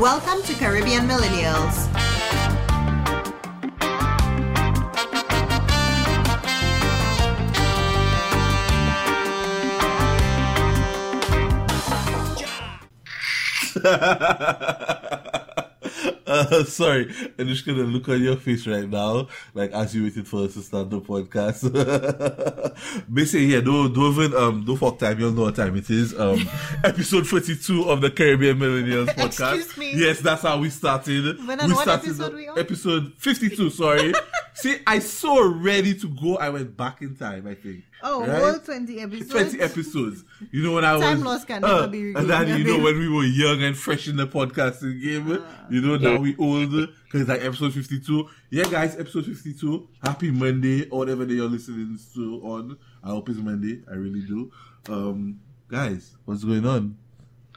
Welcome to Caribbean Millennials. Uh, sorry, I'm just gonna look on your face right now, like as you waited for us to start the podcast. Basically, yeah, don't don't even um don't fuck time. You'll know what time it is. Um, episode forty-two of the Caribbean Millennials podcast. Excuse me. Yes, that's how we started. When we started episode we on? Episode fifty-two. Sorry. See, I so ready to go. I went back in time. I think. Oh, Right? whole 20 episodes. 20 episodes. You know when I was Time loss can never be regained. And then you know when we were young and fresh in the podcasting game. Ah. you know now we old because like episode 52. Yeah, guys, episode 52. Happy Monday or whatever day you're listening to on. I hope it's Monday. I really do. Um, guys, what's going on?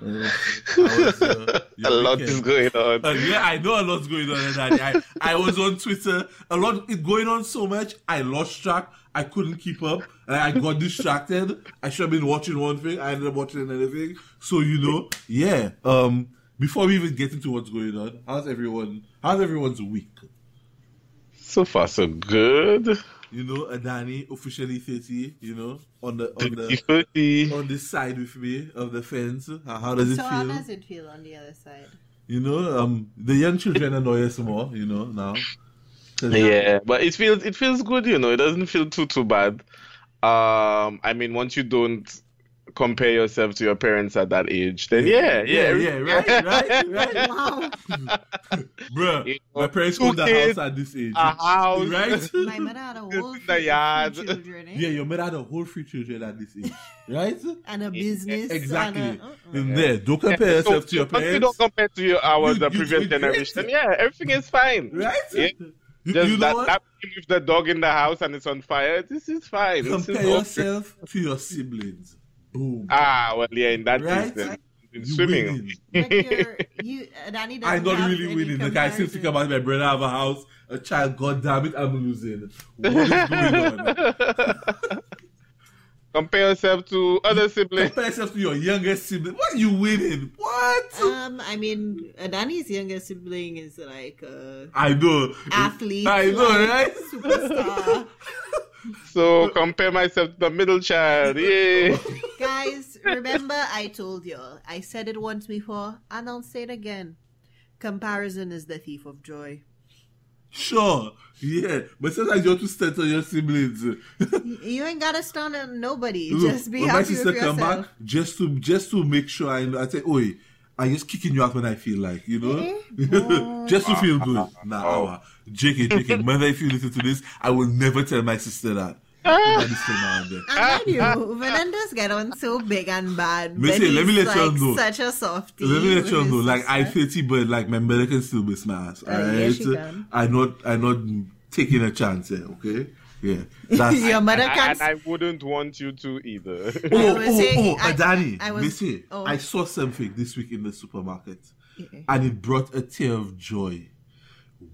Uh, was, uh, A lot is going on. Uh, yeah, I know a lot's going on. And I, I, was on Twitter. A lot is going on so much. I lost track. I couldn't keep up. And I got distracted. I should have been watching one thing. I ended up watching another thing. So you know, yeah. Um, before we even get into what's going on, how's everyone? How's everyone's week? So far, so good. You know, Adani officially thirty. You know, on the on the 50. on this side with me of the fence. How, how does it feel? So how does it feel on the other side? You know, um, the young children annoy us more. You know now. 'Cause- Yeah, but it feels it feels good, you know. It doesn't feel too too bad. Um, I mean, once you don't compare yourself to your parents at that age, then yeah, yeah, yeah, right, right, right. Wow. Bruh, You my parents two owned a kids, house at this age. a house, Right? My mother had a whole In the yard. children, eh? Yeah, your mother had a whole free children at this age. Right? And a business. Exactly. And a, uh-uh. In there. Don't compare yourself to your Once you parents. don't compare to your ours, You- the you previous doing great. generation. Yeah, everything is fine. Right? Yeah. You, Just you know that, what? that scene with the dog in the house and it's on fire. This is fine. This is compare yourself to your siblings. Boom. Ah, well, yeah, in that Right? case, then in swimming. Like you're, you, Danny I'm not really any winning. Like I still think comparison. about my brother have a house, a child. God damn it, I'm losing. What is going on? Compare yourself to other siblings. Compare yourself to your youngest sibling. What are you winning? What? Um, I mean, Danny's younger sibling is like a I know. athlete. I know, like, right? Superstar. So compare myself to the middle child. Yay. Guys, remember I told y'all. I said it once before, and I'll say it again. Comparison is the thief of joy. Sure, yeah, but sometimes you have to stand on your siblings. You ain't gotta stand on nobody. Look, Just be when my happy sister with come back, just to just to make sure I know, I say, "Oi, I just kicking you out when I feel like, you know, Eh? just to feel good." Nah, nah, JK, JK, mother, if you listen to this, I will never tell my sister that. I just say now and then. And you, Fernando's get on so big and bad. Me say, let me he's let y'all know. Such a softie. Let me let you know, like I 30, but like my mother can still be smart. ass. Uh, yes, she alright? can. I not I not taking a chance here, okay? Yeah. That's Your mother can't. and I wouldn't want you to either. Oh, was oh, saying- oh, I- Adani, I was- Missy, oh. I saw something this week in the supermarket, Yeah. and it brought a tear of joy.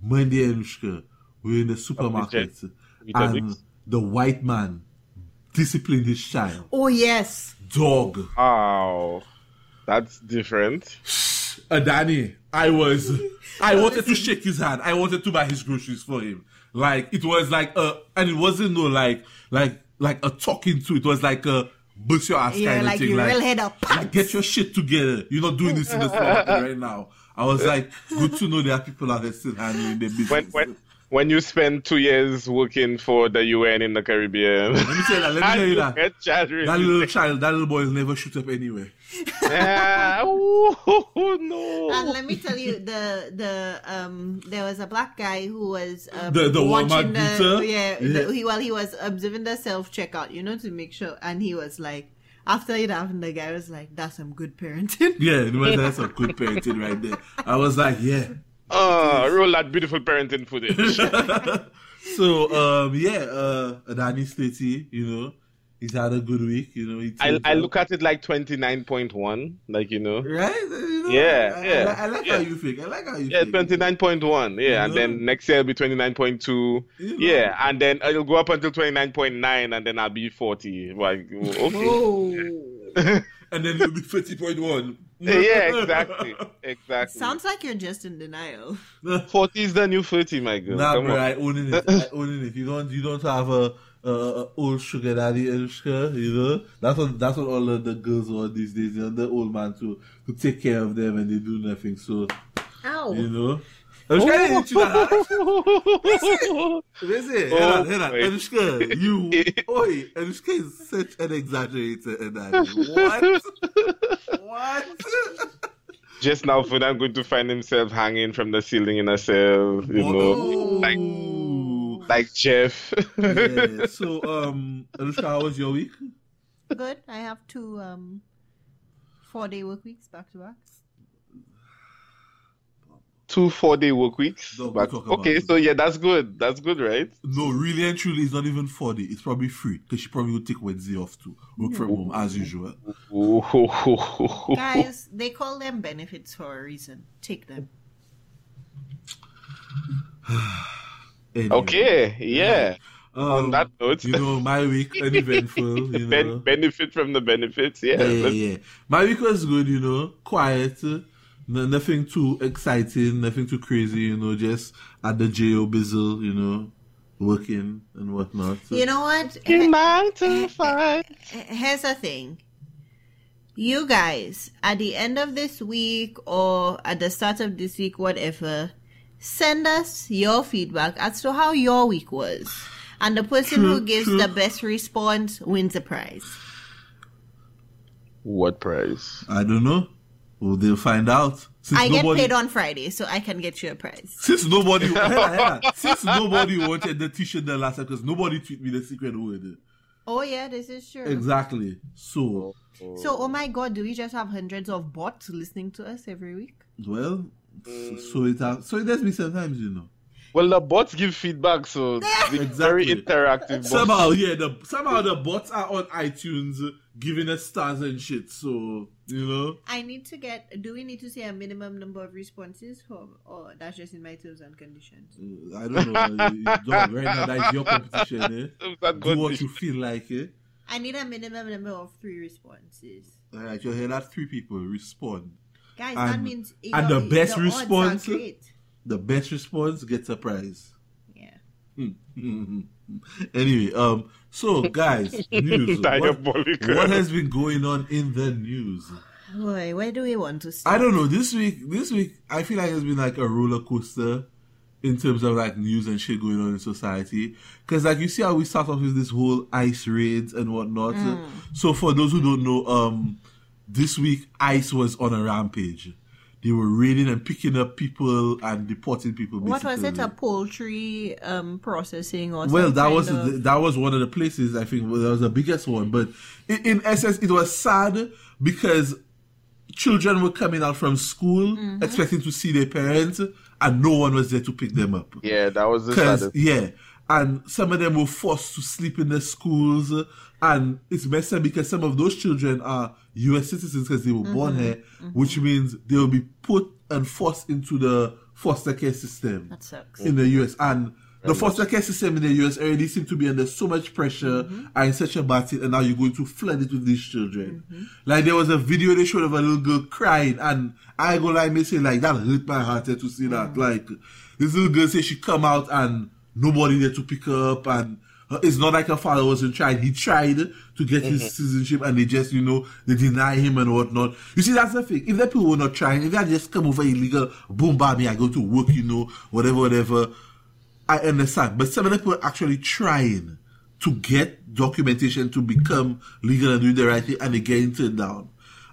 Monday and Ushka were in the supermarket, with and mix? the white man disciplined his child. Oh yes. Dog. Wow. That's different. Adani, uh, I was, I wanted to shake his hand. I wanted to buy his groceries for him. Like it was like a, and it wasn't no like like like a talking to. It was like a bust your ass Yeah, kind like of thing. you like, real head up. like get your shit together. You're not doing this in the supermarket right now. I was like, good to know there are people that there still handling their business. When when when you spend two years working for the UN in the Caribbean. let me tell you that. Let me tell you that. Get child raising. That little child, that little boy will never shoot up anywhere. Yeah. Ooh, no. And let me tell you, the the um there was a black guy who was um, The- the watching Walmart the beater? yeah, Yeah. The, he well he was observing the self checkout, you know, to make sure, and he was like, after it happened, the guy was like, "That's some good parenting." Yeah, it was- that's some good parenting right there. I was like, yeah. Oh, roll that beautiful parenting footage. So um yeah, uh Adani Stati, you know, he's had a good week, you know. I, I look at it like 29.1, like, you know. right? You know, Yeah, I, yeah, I, I like yeah. how you think. I like how you Yeah, think. 29.1. Yeah, and know? then next year it'll be 29.2. You know? Yeah, and then uh, it'll go up until 29.9, and then I'll be 40. Like, okay. Oh, and then it'll be thirty point one. yeah, exactly, exactly. Sounds like you're just in denial. Forty is the new thirty, my girl. Nah, Come bro, on. I owning it. I owning it. You don't, you don't have a, a, a old sugar daddy, Anushka. You know, that's what that's what all of the girls want these days. You know, the old man to to take care of them and they do nothing. So Ow. you know, Anushka, I didn't hit you that hard. Listen, oh, hold on, hold on. Oh, wait. Anushka, you, oi, Anushka is such an exaggerator in that. What? what? Just now, for I'm going to find himself hanging from the ceiling in a cell. You know, oh. like Ooh. Like Jeff. yeah. So, um, Anushka, how was your week? Good. I have two um four day work weeks back to back. Two four day work weeks. Don't But- talk okay, so yeah, that's good. That's good, right? No, really and truly, it's not even 40. It's probably free because she probably would take Wednesday off too. Work from home as usual. Guys, they call them benefits for a reason. Take them. Anyway, Okay, yeah. Um, On that note, you know, my week uneventful. You ben- know, benefit from the benefits. Yeah. yeah, yeah, yeah. My week was good. You know, quiet. No, nothing too exciting. Nothing too crazy. You know, just at the JO Bizzle. You know, working and whatnot. You know what? Nine to five. Here's the thing. You guys, at the end of this week or at the start of this week, whatever, send us your feedback as to how your week was. And the person who gives the best response wins a prize. What prize? I don't know. Well, they'll find out. Since I get paid on Friday, so I can get you a prize. Since nobody, hang on, since nobody wanted the t-shirt the last time, because nobody tweeted me the secret word. Oh yeah, this is true. Exactly. So, So, oh my god, do we just have hundreds of bots listening to us every week? well, so it ha- so it does me sometimes, you know. Well, the bots give feedback, so it's very interactive. bots. Somehow, yeah, the somehow the bots are on iTunes giving us stars and shit. So you know, I need to get. Do we need to say a minimum number of responses for, or that's just in my terms and conditions? uh, I don't know. dog, right now, that is your competition. Eh? That Do what you feel like. Eh? I need a minimum number of three responses. All right, you hear that? Three people respond. Guys, that And- means and the best odds response- The best response gets a prize. Yeah. anyway, um, so guys, news. what, what has been going on in the news? Boy, where do we want to start? I don't know. This week, this week, I feel like it's been like a roller coaster in terms of like news and shit going on in society. Because like you see how we start off with this whole ICE raids and whatnot. So for those who don't know, um, this week ICE was on a rampage. They were raiding and picking up people and deporting people. What was it? A poultry um, processing or Well, that was of- the, that was one of the places I think well, that was the biggest one. But in, in essence, it was sad because children were coming out from school Mm-hmm. expecting to see their parents, and no one was there to pick them up. Yeah, that was the Because saddest. yeah, and some of them were forced to sleep in the schools, and it's messed up because some of those children are U.S. citizens because they were born Mm-hmm. here, which means they will be put and forced into the foster care system That sucks. in the US. And the foster care system in the US already seem to be under so much pressure and in such a bad state, and now you're going to flood it with these children. Like there was a video they showed of a little girl crying, and I go like me say like that hurt my heart eh, to see that. Like this little girl say she come out and nobody there to pick her up, and it's not like her father wasn't trying. He tried to get his citizenship, and they just you know they deny him and whatnot. You see that's the thing. If the people were not trying, if they had just come over illegal, boom, bam, me, I go to work, you know, whatever, whatever. I understand, but some of the people are actually trying to get documentation to become legal and do the right thing, and they're getting turned down.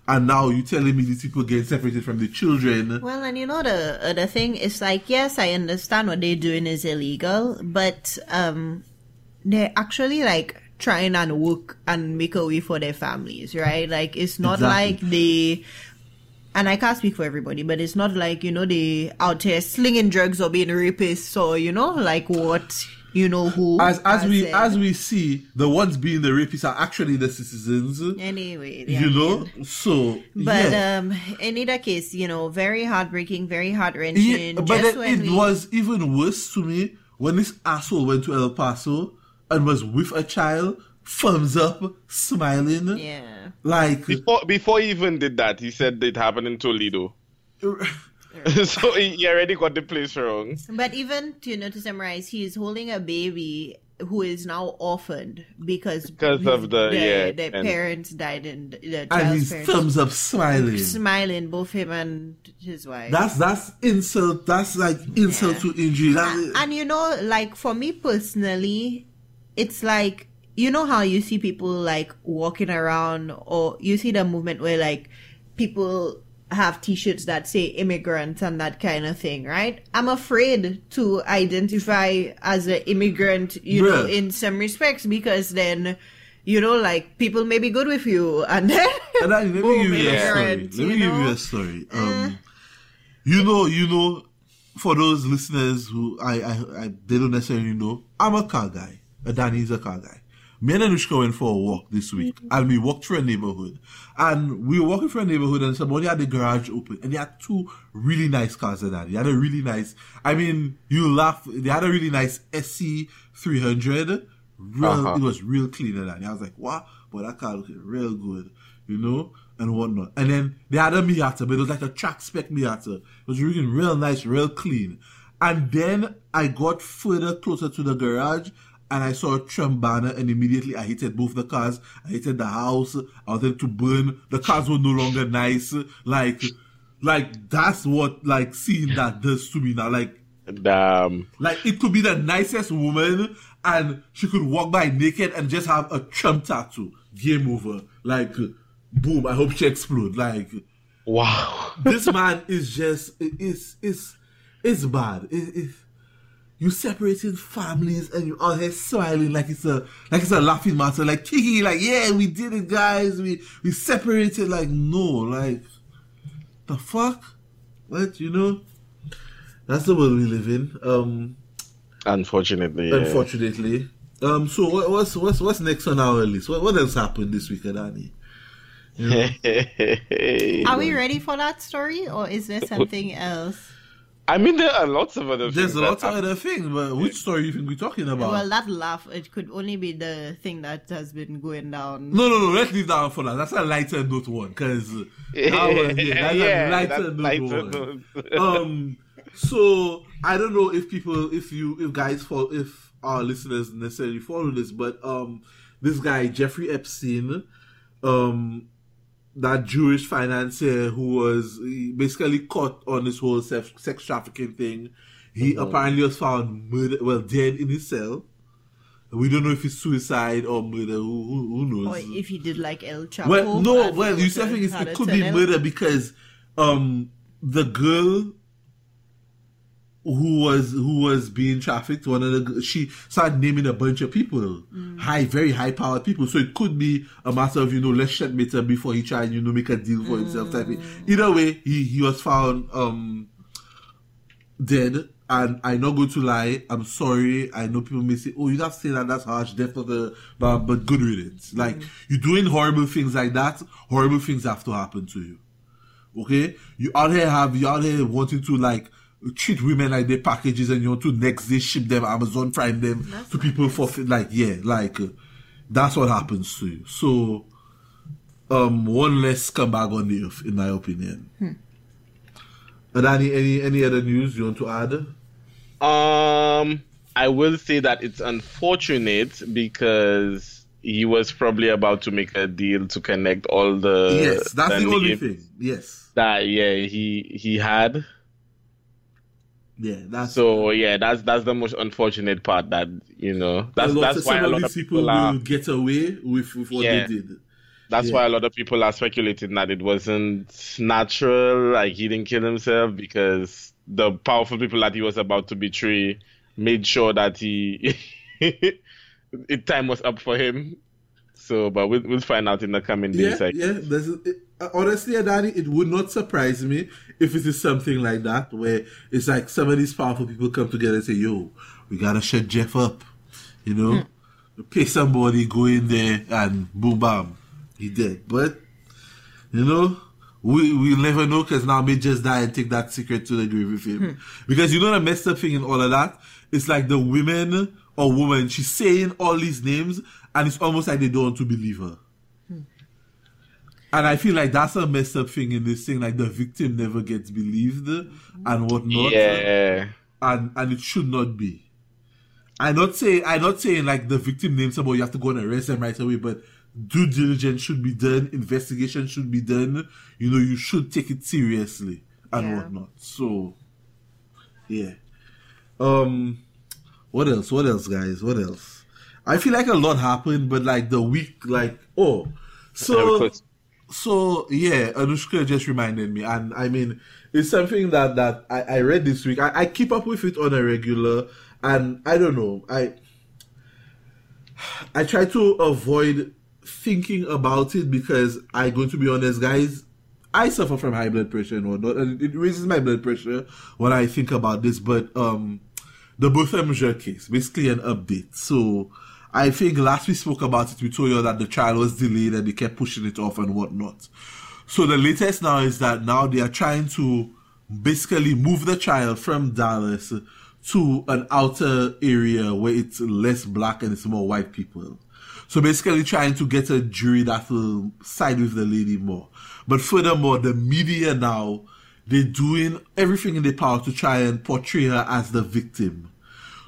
And now you're telling me these people get separated from the children. Well, and you know the other thing is like, yes, I understand what they're doing is illegal, but um, they're actually like trying and work and make a way for their families, right? Like it's not Exactly. like they. And I can't speak for everybody, but it's not like you know they out here slinging drugs or being rapists or you know like what you know who. As as we said. as we see, the ones being the rapists are actually the citizens. anyway, you know, so But yeah. um, in either case, you know, very heartbreaking, very heart Yeah, wrenching. but when it we, was even worse to me when this asshole went to El Paso and was with a child thumbs up, smiling. Yeah. Like, Before before he even did that, he said it happened in Toledo. so he, he already got the place wrong. But even to you know to summarize, he is holding a baby who is now orphaned because Because of his- the- yeah, the and- parents died and the and child's parents thumbs up, smiling. smiling both him and his wife. That's that's insult. That's like insult Yeah. to injury. That, and you know, like for me personally, it's like you know how you see people like walking around, or you see the movement where like people have T-shirts that say immigrants and that kind of thing, right? I'm afraid to identify as an immigrant, you know, in some respects because then. You know, like people may be good with you, and then And then, let me boom, give you a story. Let me you give you a story. Um, you know, you know, for those listeners who I, I, I they don't necessarily know, I'm a car guy. Danny's a car guy. Me and Anushka went for a walk this week, and we walked through a neighborhood. And we were walking through a neighborhood, and somebody had the garage open, and they had two really nice cars. There, Danny. They had a really nice. I mean, you laugh. They had a really nice SC 300. Real, Uh-huh. it was real clean and that. I was like, wow, but that car looking real good, you know, and whatnot. And then they had a Miata, but it was like a track spec Miata. It was looking real nice, real clean. And then I got further closer to the garage and I saw a Trump banner and immediately I hated both the cars. I hated the house. I wanted to burn. The cars were no longer nice. Like, like that's what like seeing that does to me now. Like Damn. Um, like it could be the nicest woman and she could walk by naked and just have a Trump tattoo. Game over. Like boom, I hope she explode. Like Wow. this man is just it's it's it's bad. It, it, you separating families and you out here smiling like it's a like it's a laughing matter, like Kiki, like yeah, we did it, guys. We we separated. Like no, like the fuck, what you know? That's the world we live in. Um, Unfortunately. yeah. unfortunately. Um, so what, what's what's what's next on our list? What what else happened this week, Adani? Are we ready for that story, or is there something else? I mean, there are lots of other There's things. a that lot of other things, but which story do you think we're talking about? Well, that laugh, it could only be the thing that has been going down. no, no, no. Let's leave that one for that. That's a lighter note one, because that was yeah, that's Yeah, a lighter that's note lighter one. note. um, so I don't know if people, if you, if guys, follow, if our listeners necessarily follow this, but um, this guy Jeffrey Epstein, um, that Jewish financier who was basically caught on this whole sex, sex trafficking thing. He apparently was found murder, well, dead in his cell. We don't know if it's suicide or murder. Who, who, who knows? Or if he did like El Chapo. Well, no, well, you was see, I think it's, had it could be murder because um the girl who was who was being trafficked, one of the she started naming a bunch of people, mm. high, very high powered people. So it could be a matter of you know let's checkmate him before he tried you know make a deal for himself type thing. Mm. Either way, he he was found um dead. And I not going to lie. I'm sorry. I know people may say, "Oh, you have to say that. That's harsh. Death of the," but but good riddance. Like mm. you're doing horrible things like that. Horrible things have to happen to you. Okay, you out here have you out here wanting to like treat women like their packages, and you want to next day ship them Amazon Prime them to people for fi- like yeah, like uh, that's what happens to you. So, um, one less scumbag on the earth, in my opinion. And any any any other news you want to add? Um, I will say that it's unfortunate because he was probably about to make a deal to connect all the yes, that's the only names thing. Yes, that yeah he he had. Yeah, that's So yeah, that's that's the most unfortunate part. That you know that's lot that's why a lot of people people are will get away with, with what Yeah. they did. That's Yeah. why a lot of people are speculating that it wasn't natural, like he didn't kill himself because the powerful people that he was about to betray made sure that he it time was up for him. So, but we'll we'll find out in the coming Yeah, days. Like, yeah. There's, it, uh, honestly, Adani, it would not surprise me if it is something like that, where it's like some of these powerful people come together and say, "Yo, we gotta shut Jeff up," you know, pay somebody, go in there, and boom, bam, he dead. But you know. We we'll never know because now may just die and take that secret to the grave with him. Because you know the messed up thing in all of that? It's like the women or woman, she's saying all these names and it's almost like they don't want to believe her. And I feel like that's a messed up thing in this thing. Like the victim never gets believed and whatnot. Yeah. And and it should not be. I not say I not saying like the victim name somebody you have to go and arrest them right away, but due diligence should be done, investigation should be done. You know, you should take it seriously and Yeah. whatnot. So yeah. Um what else? What else, guys? What else? I feel like a lot happened, but like the week like oh so so yeah, Anushka just reminded me, and I mean, it's something that that I, I read this week. I, I keep up with it on a regular, and I don't know. I I try to avoid thinking about it because I, going to be honest, guys. I suffer from high blood pressure and whatnot, and it raises my blood pressure when I think about this. But um, the Botham Jean case, basically an update. So I think last we spoke about it, we told you that the trial was delayed and they kept pushing it off and whatnot. So the latest now is that now they are trying to basically move the trial from Dallas to an outer area where it's less black and it's more white people. So basically trying to get a jury that will side with the lady more. But furthermore, the media now, they're doing everything in their power to try and portray her as the victim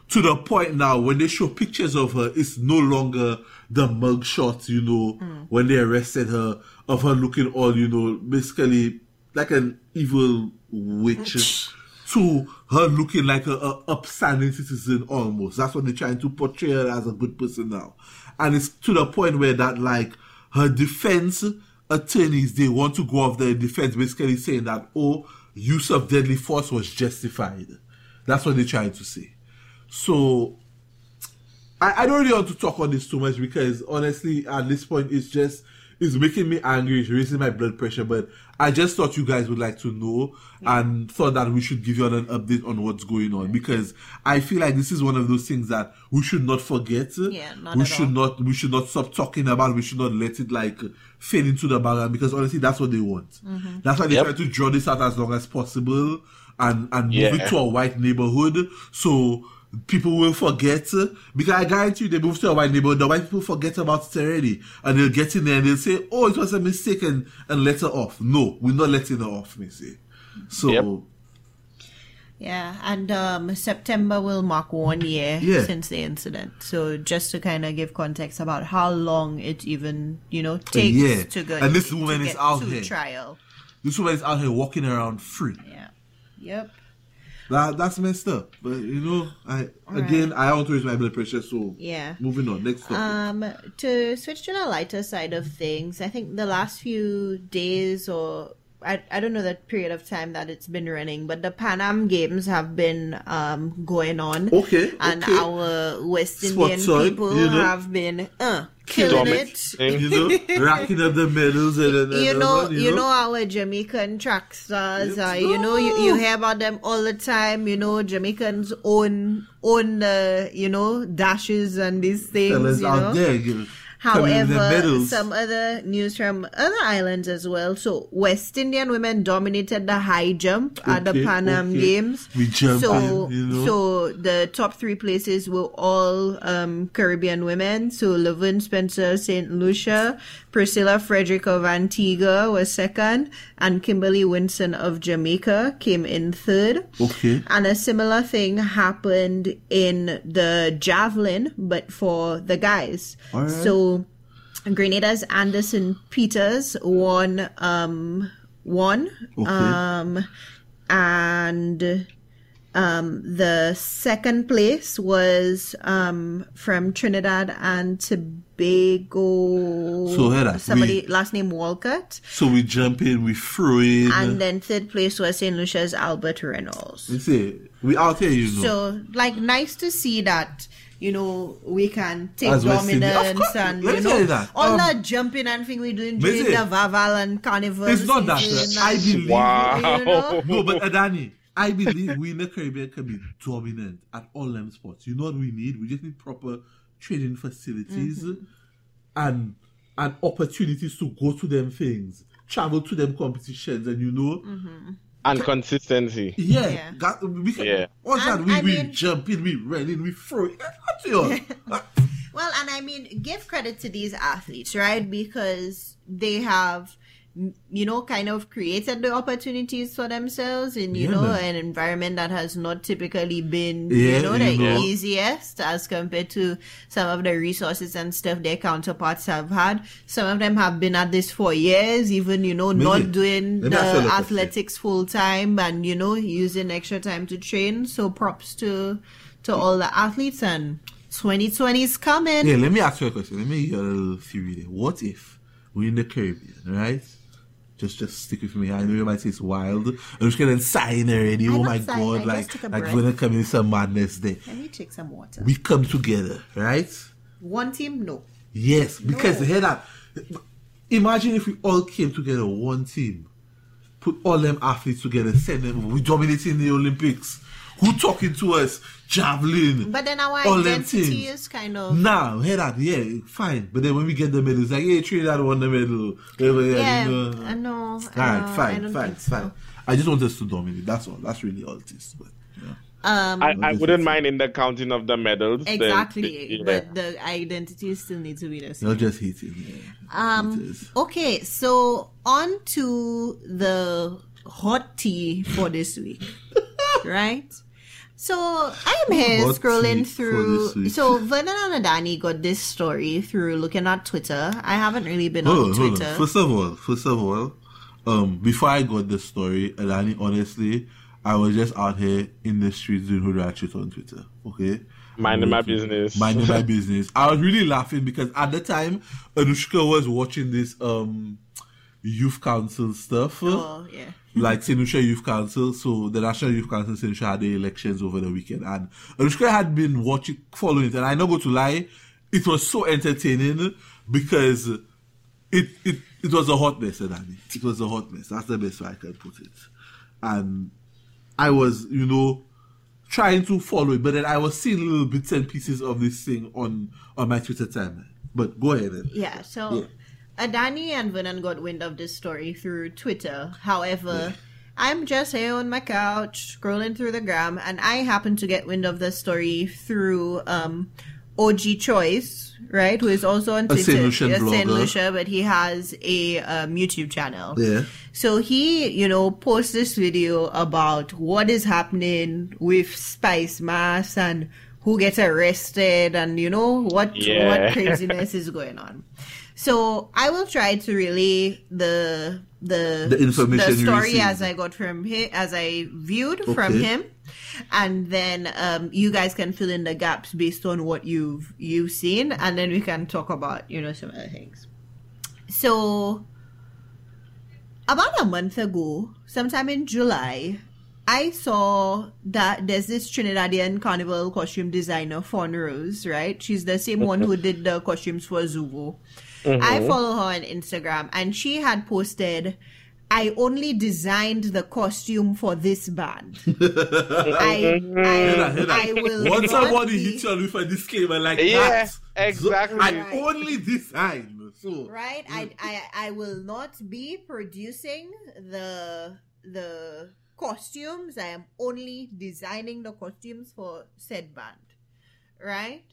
to the point now when they show pictures of her, it's no longer the mug shots, you know, when they arrested her, of her looking all, you know, basically like an evil witch, to her looking like a, a upstanding citizen almost. That's what they're trying to portray her as a good person now. And it's to the point where that like her defense attorneys, they want to go off their defense, basically saying that, oh, use of deadly force was justified. That's what they're trying to say. So I, I don't really want to talk on this too much because honestly, at this point, it's just it's making me angry. It's raising my blood pressure. But I just thought you guys would like to know and thought that we should give you an update on what's going on because I feel like this is one of those things that we should not forget. Yeah, not we at should all. not we should not stop talking about. We should not let it like fade into the background because honestly, that's what they want. Mm-hmm. That's why they Yep. try to draw this out as long as possible and and move it to a white neighborhood so people will forget because I guarantee you they move to a white neighborhood, the white people forget about it already and they'll get in there and they'll say, Oh, it was a mistake and, and let her off. No, we're not letting her off, Missy. So Yep. Yeah, and um, September will mark one year Yeah. since the incident. So just to kind of give context about how long it even you know takes year. to go And this to woman is get out to here. trial. this woman is out here walking around free. Yeah. Yep. That that's messed up. But you know, I again I want to raise my blood pressure, so Yeah. moving on. Next topic. Um, to switch to the lighter side of things, I think the last few days or I, I don't know the period of time that it's been running, but the Pan Am Games have been um going on. Okay, And okay. our West Indian on, people you know. have been uh killing it. Dominating. you know, racking up the medals and, and, and you and know, all, you know our Jamaican track stars. Uh, you know, you, you hear about them all the time. You know, Jamaicans own own the you know dashes and these things. fellas you out know, there. You know, coming with their However, some other news from other islands as well. So, West Indian women dominated the high jump at the Okay, Pan Am okay. Games. We jumped so, in, you know. so the top three places were all um, Caribbean women. So, Levern Spencer, Saint Lucia, Priscilla Frederick of Antigua was second, and Kimberly Winson of Jamaica came in third. Okay. And a similar thing happened in the javelin, but for the guys. Alright. So Grenada's Anderson Peters won um won. Okay. Um and um the second place was um from Trinidad and Tobago. So, Hera, somebody we- last name Walcott. So we jump in, we throw in. And then third place was St. Lucia's Albert Reynolds. you see, we out here, you know. So, like, nice to see that, you know, we can take As West Indian- Of dominance course, and, you me tell you know, that. all Um, that jumping and thing we're doing during the Vaval and Carnival. it's not that. season I believe. Wow. You know? No, but Adani, I believe we in the Caribbean can be dominant at all them sports. You know what we need? We just need proper training facilities Mm-hmm. and and opportunities to go to them things, travel to them competitions, and you know, And consistency. yeah, Mm-hmm. Yeah. Got, we can. Yeah. What's that? And We I we mean- jump in, we run in, we throw. it. Up. Well, Well, and I mean, give credit to these athletes, right? Because they have, m- you know, kind of created the opportunities for themselves in, you Yeah, know, man. an environment that has not typically been, Yeah, you know, the you know. easiest as compared to some of the resources and stuff their counterparts have had. Some of them have been at this for years, even, you know, not doing Let the me ask you a question. athletics full time and, you know, using extra time to train. So props to, to all the athletes and 2020 is coming. Yeah, let me ask you a question. Let me hear a little theory there. What if we're in the Caribbean, right? Just just stick with me. I know you might say it's wild. I'm just getting sign already. Oh my sighing, I god, just like like breath. we're gonna come in some madness there. Let me take some water. We come together, right? One team, no. Yes, because No. hear that. Imagine if we all came together, one team, put all them athletes together, send them. We dominating the Olympics. Who talking to us? Javelin. But then our all them identity things. is kind of Now, hear that, yeah, fine. But then when we get the medal, it's like, yeah, Trinidad won the medal. Yeah, yeah. you know. I know. All right, know, I fine, don't fine, so. fine. I just want us to dominate. That's all. That's really all it is. But yeah. Um, I, I wouldn't mind in the counting of the medals. then- exactly, yeah. but the identity still needs to be the same. you're just hating. Yeah. Um, okay, so on to the hot tea for this week, right? So I am here Hot tea scrolling through. So Vernon and Adani got this story through looking at Twitter. I haven't really been Hold on on, hold Twitter. on. First of all, first of all, um, before I got this story, Alani, honestly, I was just out here in the streets doing who that shit on Twitter. Okay. Minding my business. Minding my business. I was really laughing because at the time, Anushka was watching this um youth council stuff. Oh yeah. Like Senusha Youth Council. So the National Youth Council Senusha had the elections over the weekend, and Anushka had been watching, following it, and I not go to lie, it was so entertaining because it it it was a hot mess, Adani. It was a hot mess. That's the best way I can put it. And I was, you know, trying to follow it, but then I was seeing little bits and pieces of this thing on on my Twitter timeline. But go ahead. Then. Yeah, so Adani and Vernon got wind of this story through Twitter. However, I'm just here on my couch scrolling through the gram, and I happened to get wind of the story through um, OG Choice, right? Who is also on Twitter, Saint Lucian a Saint blogger. Lucia, but he has a um, YouTube channel. Yeah. So he, you know, posts this video about what is happening with Spicemas and who gets arrested and you know what Yeah. what craziness is going on. So I will try to relay the the The information the story as I got from him as I viewed from him, and then um, you guys can fill in the gaps based on what you've you've seen, and then we can talk about you know some other things. So about a month ago, sometime in July, I saw that there's this Trinidadian carnival costume designer, Fawn Rose, right? She's the same one who did the costumes for Zuvo. I mm-hmm. follow her on Instagram, and she had posted, I only designed the costume for this band. I, I, I will Once not somebody be- hits you with a disclaimer like Yeah, that, exactly. I Right. only design. So right I, I i will not be producing the the costumes i am only designing the costumes for said band right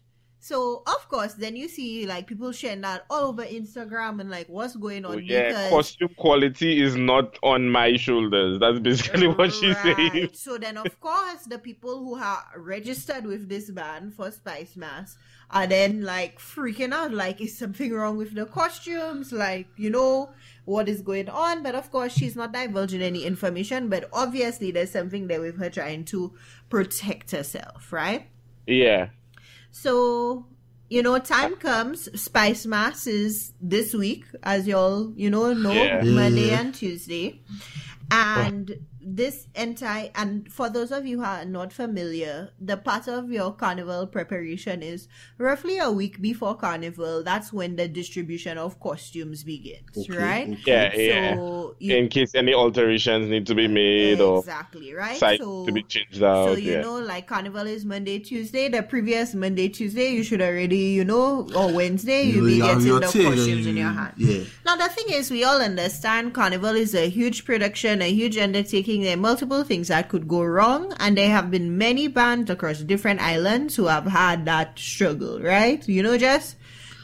so of course then you see like people sharing that all over instagram and like what's going on Oh, yeah, because costume quality is not on my shoulders. That's basically what she's saying. So then, of course, the people who are registered with this band for Spicemas are then like freaking out, like, is something wrong with the costumes? Like, you know, what is going on? But of course, she's not divulging any information. But obviously, there's something there with her trying to protect herself, right? Yeah. So, you know, time comes. Spicemas is this week, as y'all, you know, know, Yeah. Monday and Tuesday. And this entire, and for those of you who are not familiar, the part of your carnival preparation is roughly a week before carnival. That's when the distribution of costumes begins, Okay, right? okay. Yeah, yeah. You, In case any alterations need to be made or exactly, right? so, to be changed out. so you yeah. know, like carnival is Monday, Tuesday. The previous Monday, Tuesday, you should already, you know, or Wednesday, you'll be You have getting your the thing and costumes in your hand. Yeah. Now the thing is, we all understand carnival is a huge production, a huge undertaking. Think there are multiple things that could go wrong, and there have been many bands across different islands who have had that struggle, right? You know, just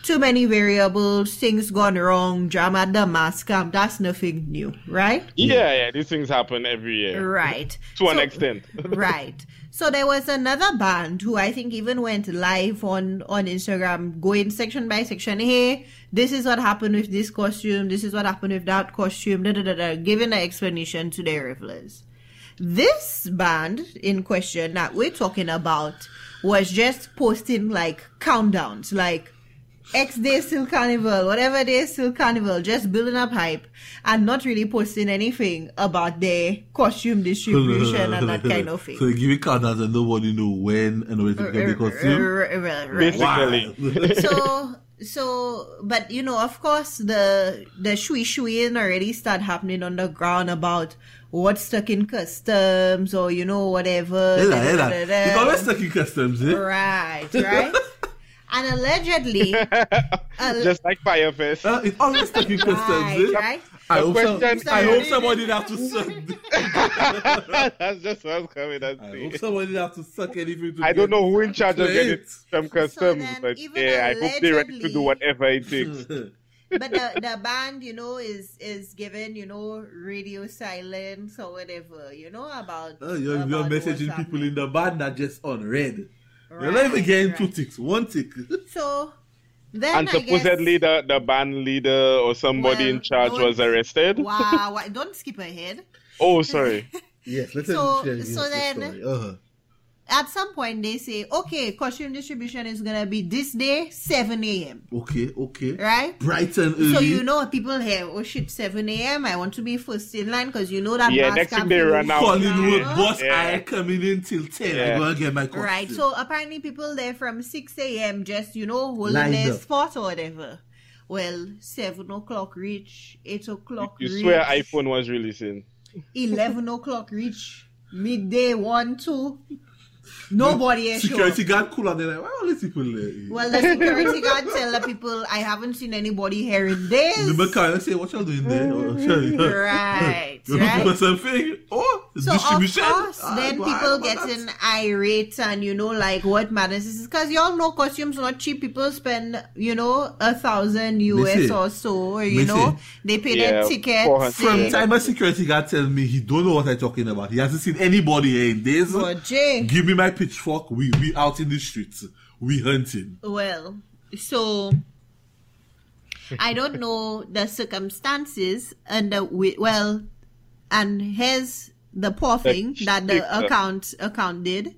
too many variables, things gone wrong, drama at the mass camp. That's nothing new, right? Yeah, yeah, these things happen every year. Right. To an So- extent. right. So there was another band who I think even went live on on Instagram, going section by section. Hey, this is what happened with this costume. This is what happened with that costume. Da da da da. Giving an explanation to their revelers. This band in question that we're talking about was just posting like countdowns, like X day still carnival, whatever day still carnival, just building up hype and not really posting anything about their costume distribution and that kind of thing. So they give you countdowns and nobody know when and where to get the costume. Basically. so so but you know of course the the shui shuiing already start happening on the ground about what's stuck in customs or you know whatever Ella, da, da, Ella. da, da, You always stuck in customs, eh? right right and allegedly al- Just like Fyre Fest. Uh, it's always stuck in customs, right eh? right I hope, some, question- I hope somebody didn't have to suck. That's just what I was coming and I hope saying. somebody didn't have to suck anything to I don't know who in charge of getting it. from customs, then but yeah, I hope they're ready to do whatever it takes. but the, the band you know is is given you know radio silence or whatever you know about Oh, you're, you're messaging what's people in the band that just unread. happening. You're not even getting right. two ticks, one tick. So then And I supposedly guess, the, the band leader or somebody Well, in charge was arrested. wow, why- don't skip ahead. Oh, sorry. yes, let's So- share so the then- story. Uh-huh. At some point, they say, okay, costume distribution is gonna be this day, 7 a.m. Okay, okay. Right? Bright and early. So you know people here, oh shit, 7 a.m. I want to be first in line because you know that. Yeah, mass next thing camp they is run out. Collingwood, Huh? boss, Yeah. I coming in till 10. Yeah. I'm going to get my costume. Right. So apparently people there from 6 a.m. just, you know, holding Lined their up. spot or whatever. Well, 7 o'clock reach, 8 o'clock You reach. swear iPhone was releasing. 11 o'clock reach, midday, 1, 2. Nobody is Security sure. guard cool and they're like, why are all these people there? Well, the security guard tell the people, I haven't seen anybody here in days. the mechanic say, what y'all doing there? Oh, sure. Right, You looking for right. something? Oh, So of distribution? course, Ah, then go people ahead, what's getting irate and you know like what matters is because y'all know costumes are not cheap. People spend you know a thousand US or so, or you know they pay Yeah, their tickets. From time a security guard tells me he don't know what I'm talking about. He hasn't seen anybody here in days. But Jay, Give me my pitchfork. We we out in the streets. We hunting. well, so I don't know the circumstances and the well, and here's the poor thing that the account account did.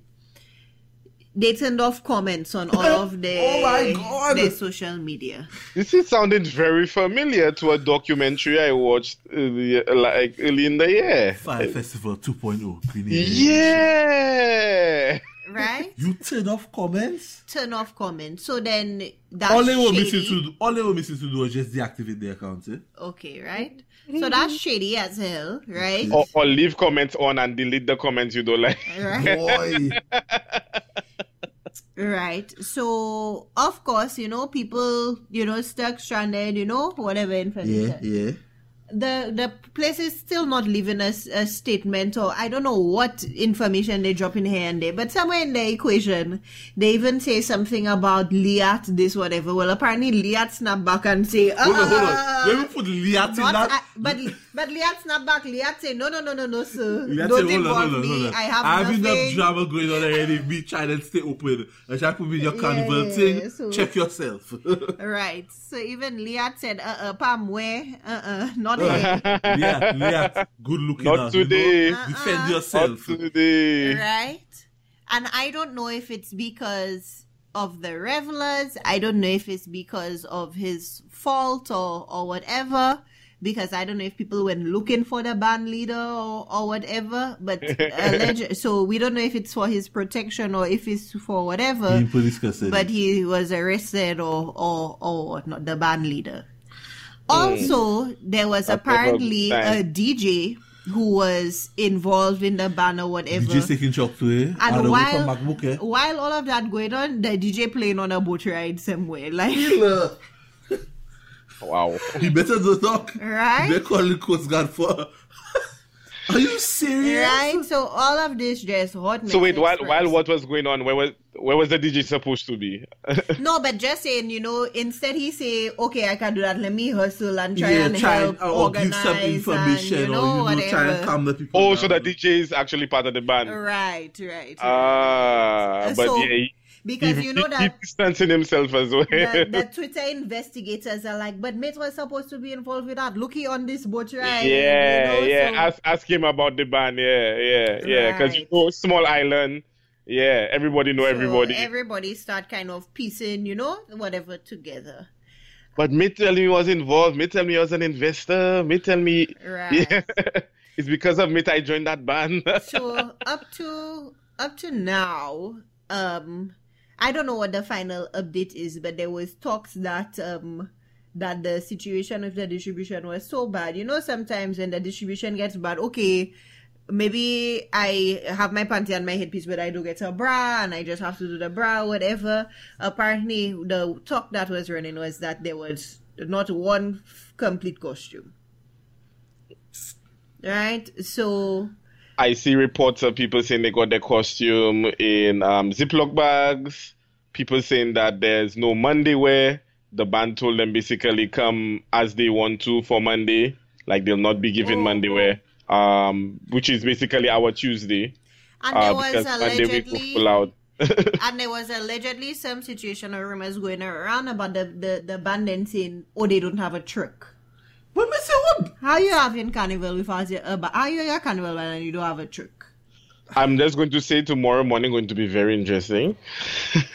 They turned off comments on all of their, Oh their social media. This is sounding very familiar to a documentary I watched early, like early in the year. Fyre Festival 2.0. Queen Yeah. Right? You turn off comments. Turn off comments. So then that's all they were missing to do, all they were missing to do was just deactivate the account. Eh? Okay, right? So that's mm-hmm. shady as hell, right? Or, or leave comments on and delete the comments you don't like. Right. Right. So of course, you know, people, you know, stuck stranded, you know, whatever information. yeah, yeah. The the place is still not leaving us a statement or I don't know what information they drop in here and there, but somewhere in the equation they even say something about Liat this whatever. Well apparently Liat snap back and say uh, Hold on, hold on. Let me put Liat in that. I, but but Liat snap back. Liat say no no no no no sir. Liat Don't say, hold on, hold on, me. hold on. I have I have nothing. enough drama going on already. Me trying to stay open. And try to put me in your carnival Yeah, thing. so- Check yourself. Right. So even Liat said, uh uh, Pam, where? Uh uh, not here. Liat, Liat, good looking Not out, today. You know? Uh-uh. Defend Not today. right? And I don't know if it's because of the revelers. I don't know if it's because of his fault or, or whatever. Because I don't know if people went looking for the band leader or, or whatever. But alleged, so we don't know if it's for his protection or if it's for whatever. In police custody. but he was arrested or or or not the band leader. Also, there was That's apparently a. DJ who was involved in the band or whatever. DJ taking shock to it. And All from while MacBook, eh? while all of that going on, the DJ playing on a boat ride somewhere, like Killer. Wow. He better not talk. Right? They're calling Coast Guard for. Are you serious? Right? So all of this just hot So wait, while express. while what was going on, where was where was the DJ supposed to be? No, but just saying, you know, instead he say, okay, I can do that. Let me hustle and try yeah, and try help and, or give organize some information and, you know, or you know, try and whatever. calm the people oh, down. so the DJ is actually part of the band. Right, right. Ah, but So, yeah, he, because he, you know that he distancing himself as well. the, the Twitter investigators are like, but Mate was supposed to be involved with that. Looky on this boat ride. yeah, you know, yeah. so- ask ask him about the band. Yeah, yeah, yeah. Because you know, small island. Yeah, everybody know so everybody. Everybody start kind of piecing, you know, whatever together. But me tell me was involved. Me tell me he was an investor. Me tell me. Right. Yeah. it's because of me I joined that band. so up to up to now, um, I don't know what the final update is, but there was talks that um that the situation with the distribution was so bad. You know, sometimes when the distribution gets bad, okay, maybe I have my panty and my headpiece, but I do get a bra and I just have to do the bra, whatever. Apparently, the talk that was running was that there was not one complete costume. Right? So, I see reports of people saying they got their costume in um, Ziploc bags. People saying that there's no Monday wear. The band told them basically come as they want to for Monday. Like they'll not be given Oh. Monday wear, um, which is basically our Tuesday. and Uh, there was because we allegedly. and there was allegedly some situation or rumors going around about the, the, the band then saying, oh, they don't have a truck. But me? How you having carnival without your, uh, how you your carnival and you don't have a truck? I'm just going to say tomorrow morning going to be very interesting.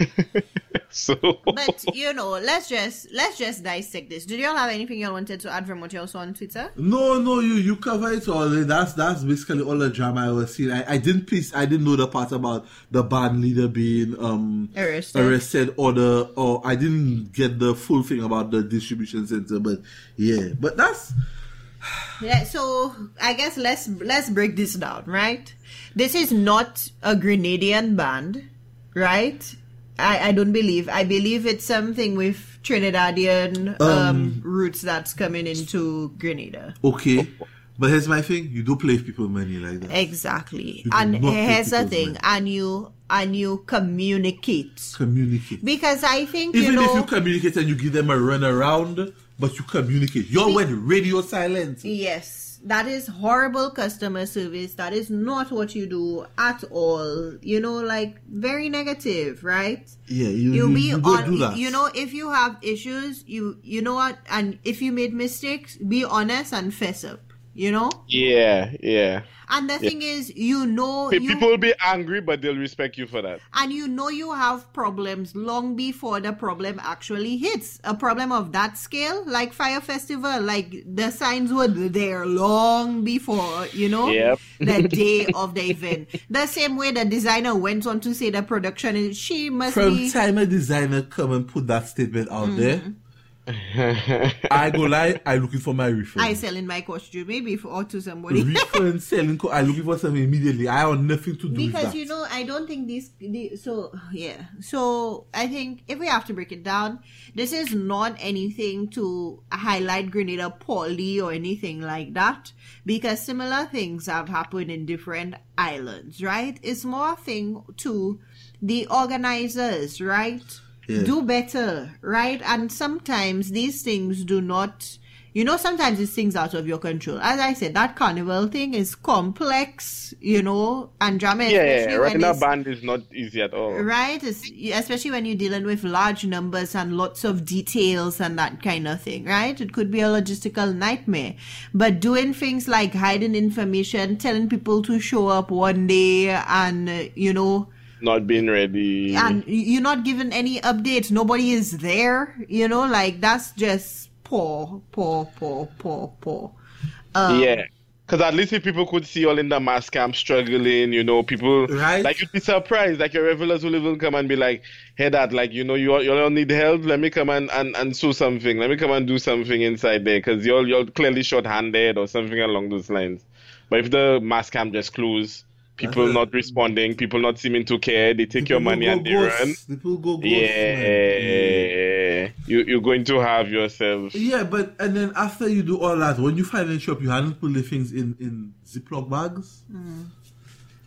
so But you know, let's just let's just dissect this. Did you all have anything you wanted to add from what you saw on Twitter? No, no, you you cover it all. That's that's basically all the drama I was seeing. I, I didn't piece I didn't know the part about the band leader being um Arrested. arrested or the or I didn't get the full thing about the distribution center, but yeah. But that's Yeah, so I guess let's let's break this down, right? This is not a Grenadian band, right? I, I don't believe. I believe it's something with Trinidadian um, Um, roots that's coming into Grenada. okay. But here's my thing, you don't play with people money like that. Exactly. You And do here's the thing, money. and you and you communicate. Communicate. Because I think Even you know if you communicate and you give them a run around, but you communicate. You're when radio silent. Yes, that is horrible customer service. That is not what you do at all. You know, like very negative, right? Yeah, you, You you, be you don't on. do that. You know, if you have issues, you you know what, and if you made mistakes, be honest and fess up. You know, yeah, yeah. And the thing is, you know, Pe- you People will be angry, but they'll respect you for that. and you know you have problems long before the problem actually hits a problem of that scale like Fyre Festival like the signs were there long before you know Yep. the day of the event the same way the designer went on to say the production is she must From be time a designer come and put that statement out Mm-hmm. there, I go lie, I looking for my refund. i selling my costume. Maybe for or to somebody. Refund selling co- I looking for something immediately. I have nothing to do with because you know i don't think this the, so yeah. So i think if we have to break it down this is not anything to highlight grenada poorly or anything like that. Because similar things have happened in different islands right? It's more thing to the organizers right Yeah. do better right and sometimes these things do not you know sometimes it's things out of your control as i said that carnival thing is complex you know and drama Yeah, especially when running a band is not easy at all. Right, it's, especially when you're dealing with large numbers and lots of details and that kind of thing, right? It could be a logistical nightmare. But doing things like hiding information, telling people to show up one day and, uh, you know, Not being ready. and you're not given any updates, nobody is there, you know, like that's just poor, poor, poor, poor, poor. Um, yeah. Because at least if people could see all in the mass camp struggling, you know, people Right. like you'd be surprised. Like your revelers will even come and be like, "Hey, that like you know you all, you all need help. Let me come and, and and sew something. Let me come and do something inside there because you're you're clearly short-handed or something along those lines." But if the mass camp just close, people Uh-huh. not responding, people not seeming to care, they take your money and they ghost. run. People go ghost. man. Yeah. you you're going to have yourself. Yeah, but and then after you do all that, when you find a shop, you hadn't put the things in in Ziploc bags.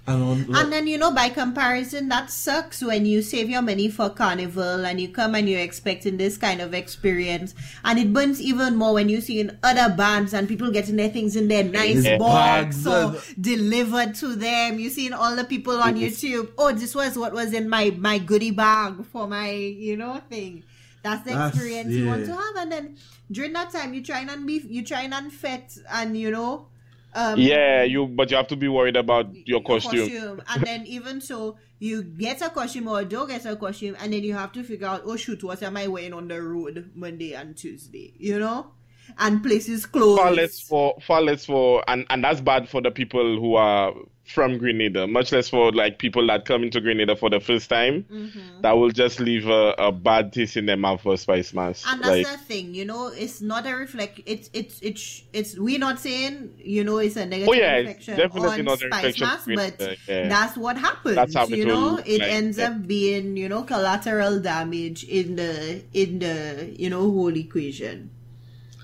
And on, And then, you know, by comparison, that sucks when you save your money for carnival and you come and you're expecting this kind of experience. And it burns even more when you see in other bands and people getting their things in their nice box Bags or delivered to them. You seeing all the people on YouTube. Oh, this was what was in my, my goodie bag for my, you know, thing. That's the That's- experience you want to have. And then during that time, you try and be, you try and fit and, you know, um, Yeah, you but you have to be worried about your costume. And then even so, you get a costume or don't get a costume, and then you have to figure out, oh shoot, what am I wearing on the road Monday and Tuesday? You know, and places closed. Far less for far less for and and that's bad for the people who are from Grenada. Much less for like people that come into Grenada for the first time. Mm-hmm. That will just leave a, a bad taste in their mouth for Spicemas. And that's Like the thing, you know, it's not a reflect. It's it's it's it's. We're not saying you know it's a negative Oh, yeah, reflection definitely on Spicemas, but yeah. that's what happens. That's how it you know, will, it like, ends yeah. up being you know collateral damage in the in the you know whole equation.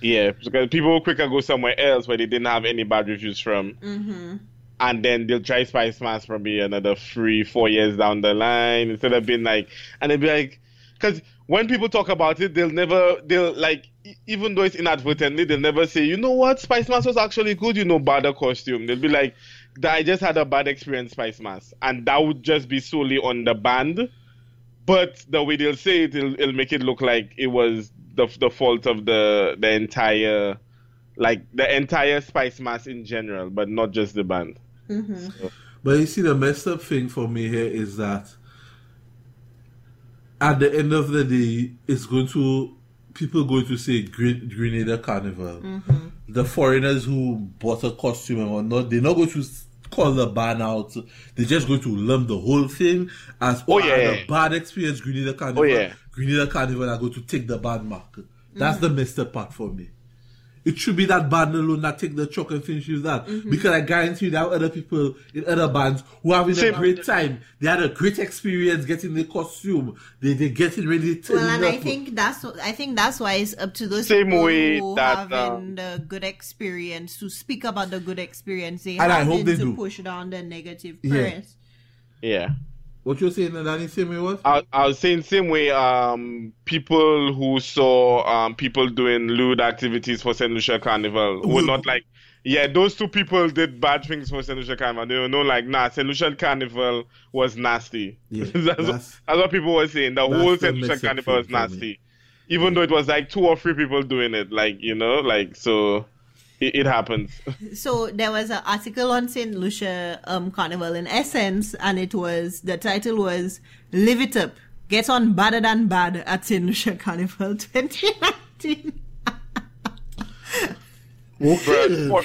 Yeah, because people will quicker go somewhere else where they didn't have any bad reviews from. Mm-hmm. and then they'll try Spicemas probably another three, four years down the line instead of being like, and they'll be like, because when people talk about it, they'll never, they'll like, even though it's inadvertently, they'll never say, you know what, Spicemas was actually good, you know, bad costume. They'll be like, I just had a bad experience, Spicemas, and that would just be solely on the band. But the way they'll say it, it'll, it'll make it look like it was the the fault of the the entire, like the entire Spicemas in general, but not just the band. Mm-hmm. But you see, the messed up thing for me here is that at the end of the day, it's going to people going to say Gren- Grenada Carnival. Mm-hmm. The foreigners who bought a costume and whatnot, they're not going to call the ban out. They're just going to lump the whole thing as Oh, oh, I had yeah. a bad experience Grenada Carnival. Oh, yeah. Grenada Carnival are going to take the ban mark. That's the messed up part for me. It should be that band alone that take the chalk and finish with that. Mm-hmm. Because I guarantee you there are other people in other bands who are having Same. a great time. They had a great experience getting the costume. They they getting ready to Well, and I up. think that's I think that's why it's up to those Same people way who that, having um, the good experience to speak about the good experience they And I have hope they to do. push down the negative Yeah. press. Yeah. What you're saying, Danny, same way what? I, I was saying same way um people who saw um people doing lewd activities for St. Lucia Carnival were not like yeah those two people did bad things for St. Lucia Carnival they were no like nah St. Lucia Carnival was nasty Yeah, that's, what, that's- that's what people were saying the whole the St. Lucia Carnival was nasty even though it was like two or three people doing it like you know like so it, it happens So there was an article on Saint Lucia um, Carnival in Essence, and it was the title was "Live It Up, Get On Badder Than Bad at Saint Lucia Carnival 2019." Okay. For-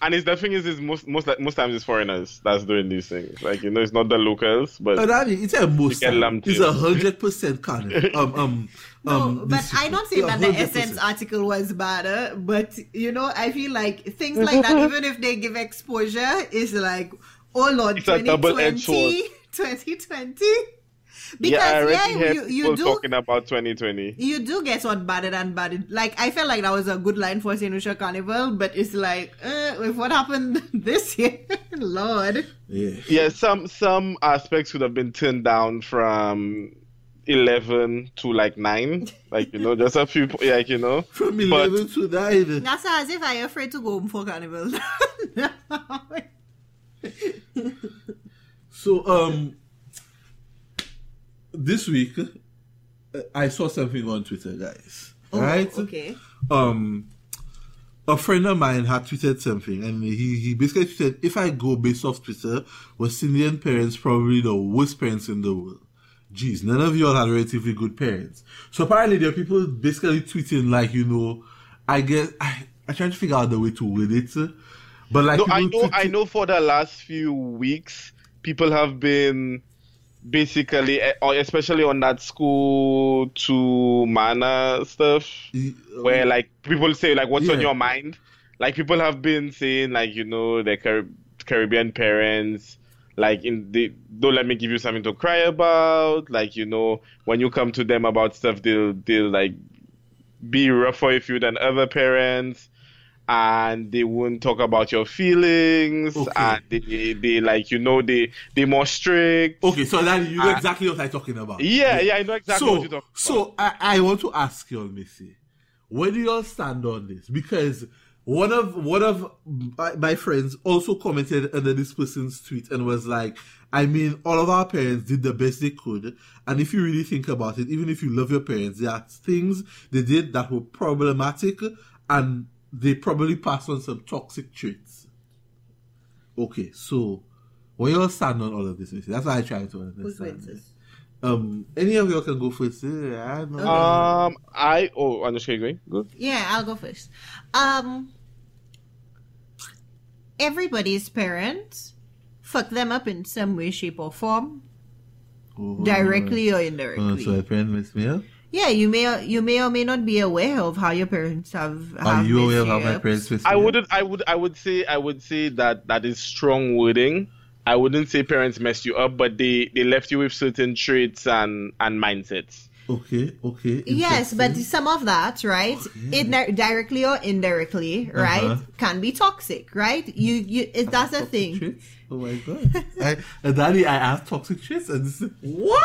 and it's the thing is, is most most most times it's foreigners that's doing these things. Like you know, it's not the locals, but Uh, Danny, it's a most. It's a hundred percent carnival. Um, um, No, um, but I don't saying that the 100%. Essence article was bad, but you know, I feel like things like that, even if they give exposure, is like, oh Lord, It's a 2020, double-edged sword. 2020. Because yeah, I yeah, already heard you, you do talking about 2020. you do get what better than bad. Like I felt like that was a good line for Saint Lucia Carnival, but it's like, uh, with what happened this year, Lord. Yeah. Yeah, some some aspects could have been turned down from 11 to like 9 like you know just a few like you know From But- 11 to 9. That's as if I'm afraid to go home for carnival. So, um, this week, uh, I saw something on Twitter, guys. Oh, right? Okay. Um, a friend of mine had tweeted something, and he, he basically tweeted, if I go based off Twitter, West Indian parents probably the worst parents in the world. Geez, none of y'all had relatively good parents. So apparently there are people basically tweeting like, you know, I guess, I, I'm trying to figure out the way to word it. But like, no i people know i know for the last few weeks people have been basically eh, or especially on that school to mana stuff where like people say like what's on your mind like people have been saying like you know the Car- caribbean parents like in the don't let me give you something to cry about. Like you know, when you come to them about stuff, they'll they'll like be rougher with you than other parents. And they won't talk about your feelings, Okay. and they, they like you know they they more strict. Okay, so that you know Ah. exactly what I'm talking about. Yeah, yeah, I know exactly so, what you're talking about. so I, I want to ask you, all Missy, where do you all stand on this? Because one of one of my, my friends also commented under this person's tweet and was like, I mean, all of our parents did the best they could, and if you really think about it, even if you love your parents, there are things they did that were problematic, and they probably pass on some toxic traits. Okay, so where you all stand on all of this, That's what I try to understand. wins? Um, any of y'all can go first. I know. Um, I oh, Anushka, you going? Good. Yeah, I'll go first. Um, everybody's parents fuck them up in some way, shape, or form, Oh, directly or Oh, indirectly. so a parent missed me up? Yeah, you may you may or may not be aware of how your parents have. Are have you aware of how my parents missed I wouldn't. I would. I would say. I would say that that is strong wording. I wouldn't say parents messed you up, but they they left you with certain traits and and mindsets. Okay, okay. Yes, but some of that, right, indi- directly or indirectly, right, Uh-huh. can be toxic, right? You, you, it, that's a thing. traits? Oh my god. I, and Daddy, I asked toxic traits and this is, what?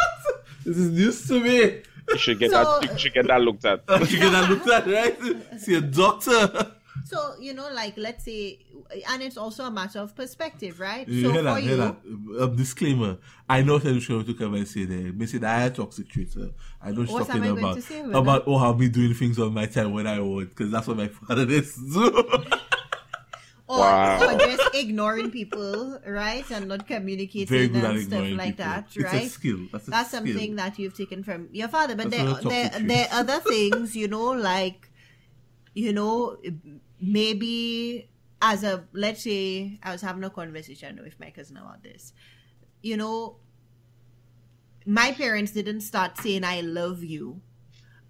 This is news to me. You should get So- that. You should get that looked at. you should get that looked at, right? See a doctor. So you know, like let's say, and it's also a matter of perspective, right? You so hear for that, hear you, that. Um, disclaimer. I know that you to come and say that. Me say that I had toxic traits. uh, I know she's talking I about to say with about oh how me doing things on my time when I want because that's what my father is. or, Wow. or just ignoring people, right, and not communicating Very and stuff like people. that, It's a right? skill. That's, a That's skill. something that you've taken from your father. But That's there, there, there are other things, you know, like, you know, maybe as a, let's say, I was having a conversation with my cousin about this. You know, my parents didn't start saying, I love you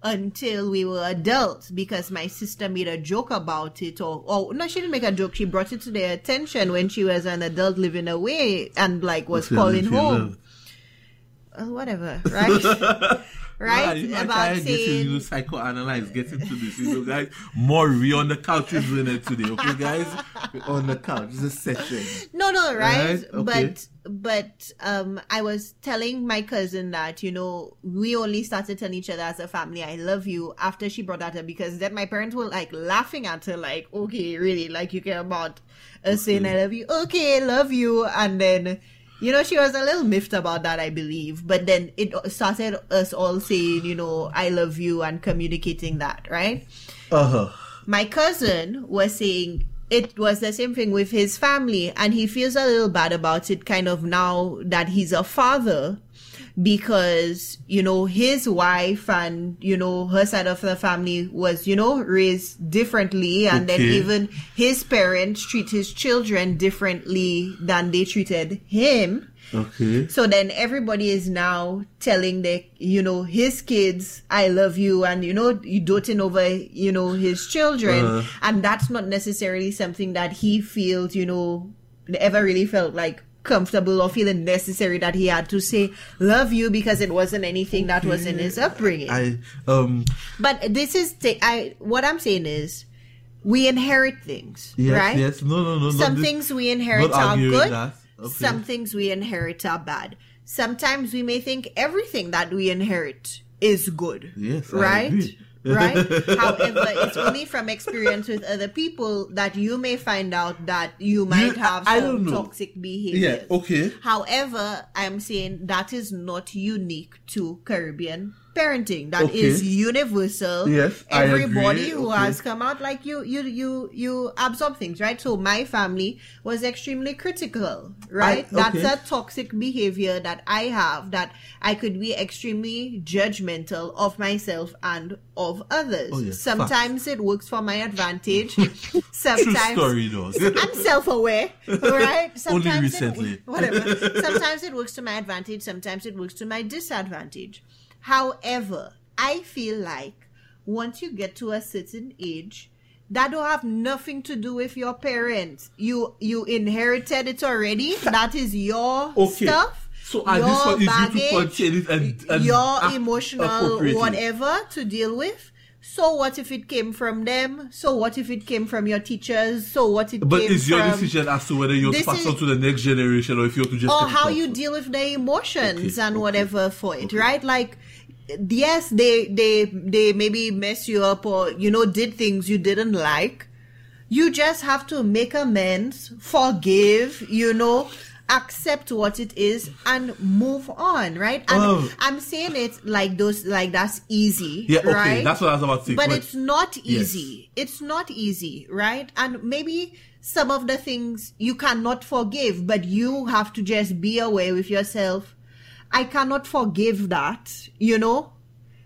until we were adults because my sister made a joke about it or oh no she didn't make a joke. She brought it to their attention when she was an adult living away and like was calling home. uh, whatever, right? right? Nah, you About saying, you know, psychoanalyze, get into this, you know, guys. More we on the couch is doing it today, okay, guys? On the couch. It's a session. no, no, right? Right, okay. But, but, um, I was telling my cousin that you know we only started telling each other as a family, "I love you" after she brought that up because then my parents were like laughing at her, like, "Okay, really? Like you care about us saying I love you? Okay, love you," and then. You know, she was a little miffed about that, I believe. But then it started us all saying, you know, I love you and communicating that, right? Uh huh. my cousin was saying it was the same thing with his family and he feels a little bad about it kind of now that he's a father because you know his wife and you know her side of the family was you know raised differently and then even his parents treat his children differently than they treated him Okay. so then everybody is now telling the, you know, his kids, I love you, and, you know, you doting over, you know, his children. Uh-huh. And that's not necessarily something that he feels, you know, ever really felt like comfortable or feeling necessary that he had to say, love you, because it wasn't anything that was in his upbringing. I, um, but this is, the, I, what I'm saying is, we inherit things, yes, right? yes. No, no, no. Some not this- things we inherit are good. Okay. Some things we inherit are bad. Sometimes we may think everything that we inherit is good. Yes, right? Right? However, it's only from experience with other people that you may find out that you might You- have I- I some know. toxic behavior. Yeah, okay. However, I'm saying that is not unique to Caribbean parenting. That is Okay. universal. Yes, Everybody who Okay. has come out like you, you, you, you absorb things, right? So my family was extremely critical, right? I- That's a toxic behavior that I have that I could be extremely judgmental of myself and of others. Oh, yes, Sometimes it works for my advantage. True Sometimes story. I'm self-aware, right? Only it- whatever. Sometimes it works to my advantage. Sometimes it works to my disadvantage. However, I feel like once you get to a certain age, that don't have nothing to do with your parents. You you inherited it already. That is your Okay. stuff. So, your this is you to baggage, contain it and- and your emotional whatever to deal with. So what if it came from them? So what if it came from your teachers? So what it came from. But came it's your from decision as to whether you want to pass is- on to the next generation or if you want to just or how you deal with the emotions Okay, and okay, whatever for it okay. right like yes they they they maybe mess you up or you know did things you didn't like you just have to make amends forgive you know accept what it is and move on right and Oh. i'm saying it like those like that's easy Yeah, okay, right that's what I was about to say. but it's not Yes. easy. It's not easy, right? And maybe some of the things you cannot forgive, but you have to just be aware with yourself. I cannot forgive that, you know,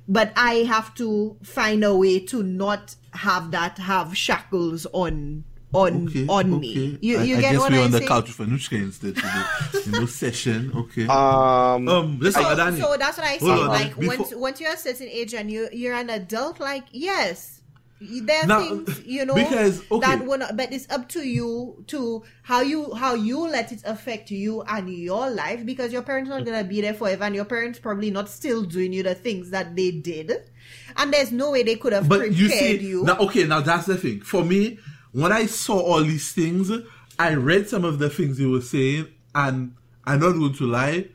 but I have to find a way to not have that have shackles on on Okay, on okay. me. You I, you I get guess what we're I on the couch with Anushka instead today. in this session, okay. Um, um, listen, so, so that's what I say. Hold on, like before- once once you're a certain age and you you're an adult, like yes, there are Now, things you know because, okay. that will not. But it's up to you to how you how you let it affect you and your life because your parents are not gonna be there forever, and your parents probably not still doing you the things that they did, and there's no way they could have but prepared you see, you. now okay, now that's the thing. For me, when I saw all these things, I read some of the things they were saying, and I'm not going to lie,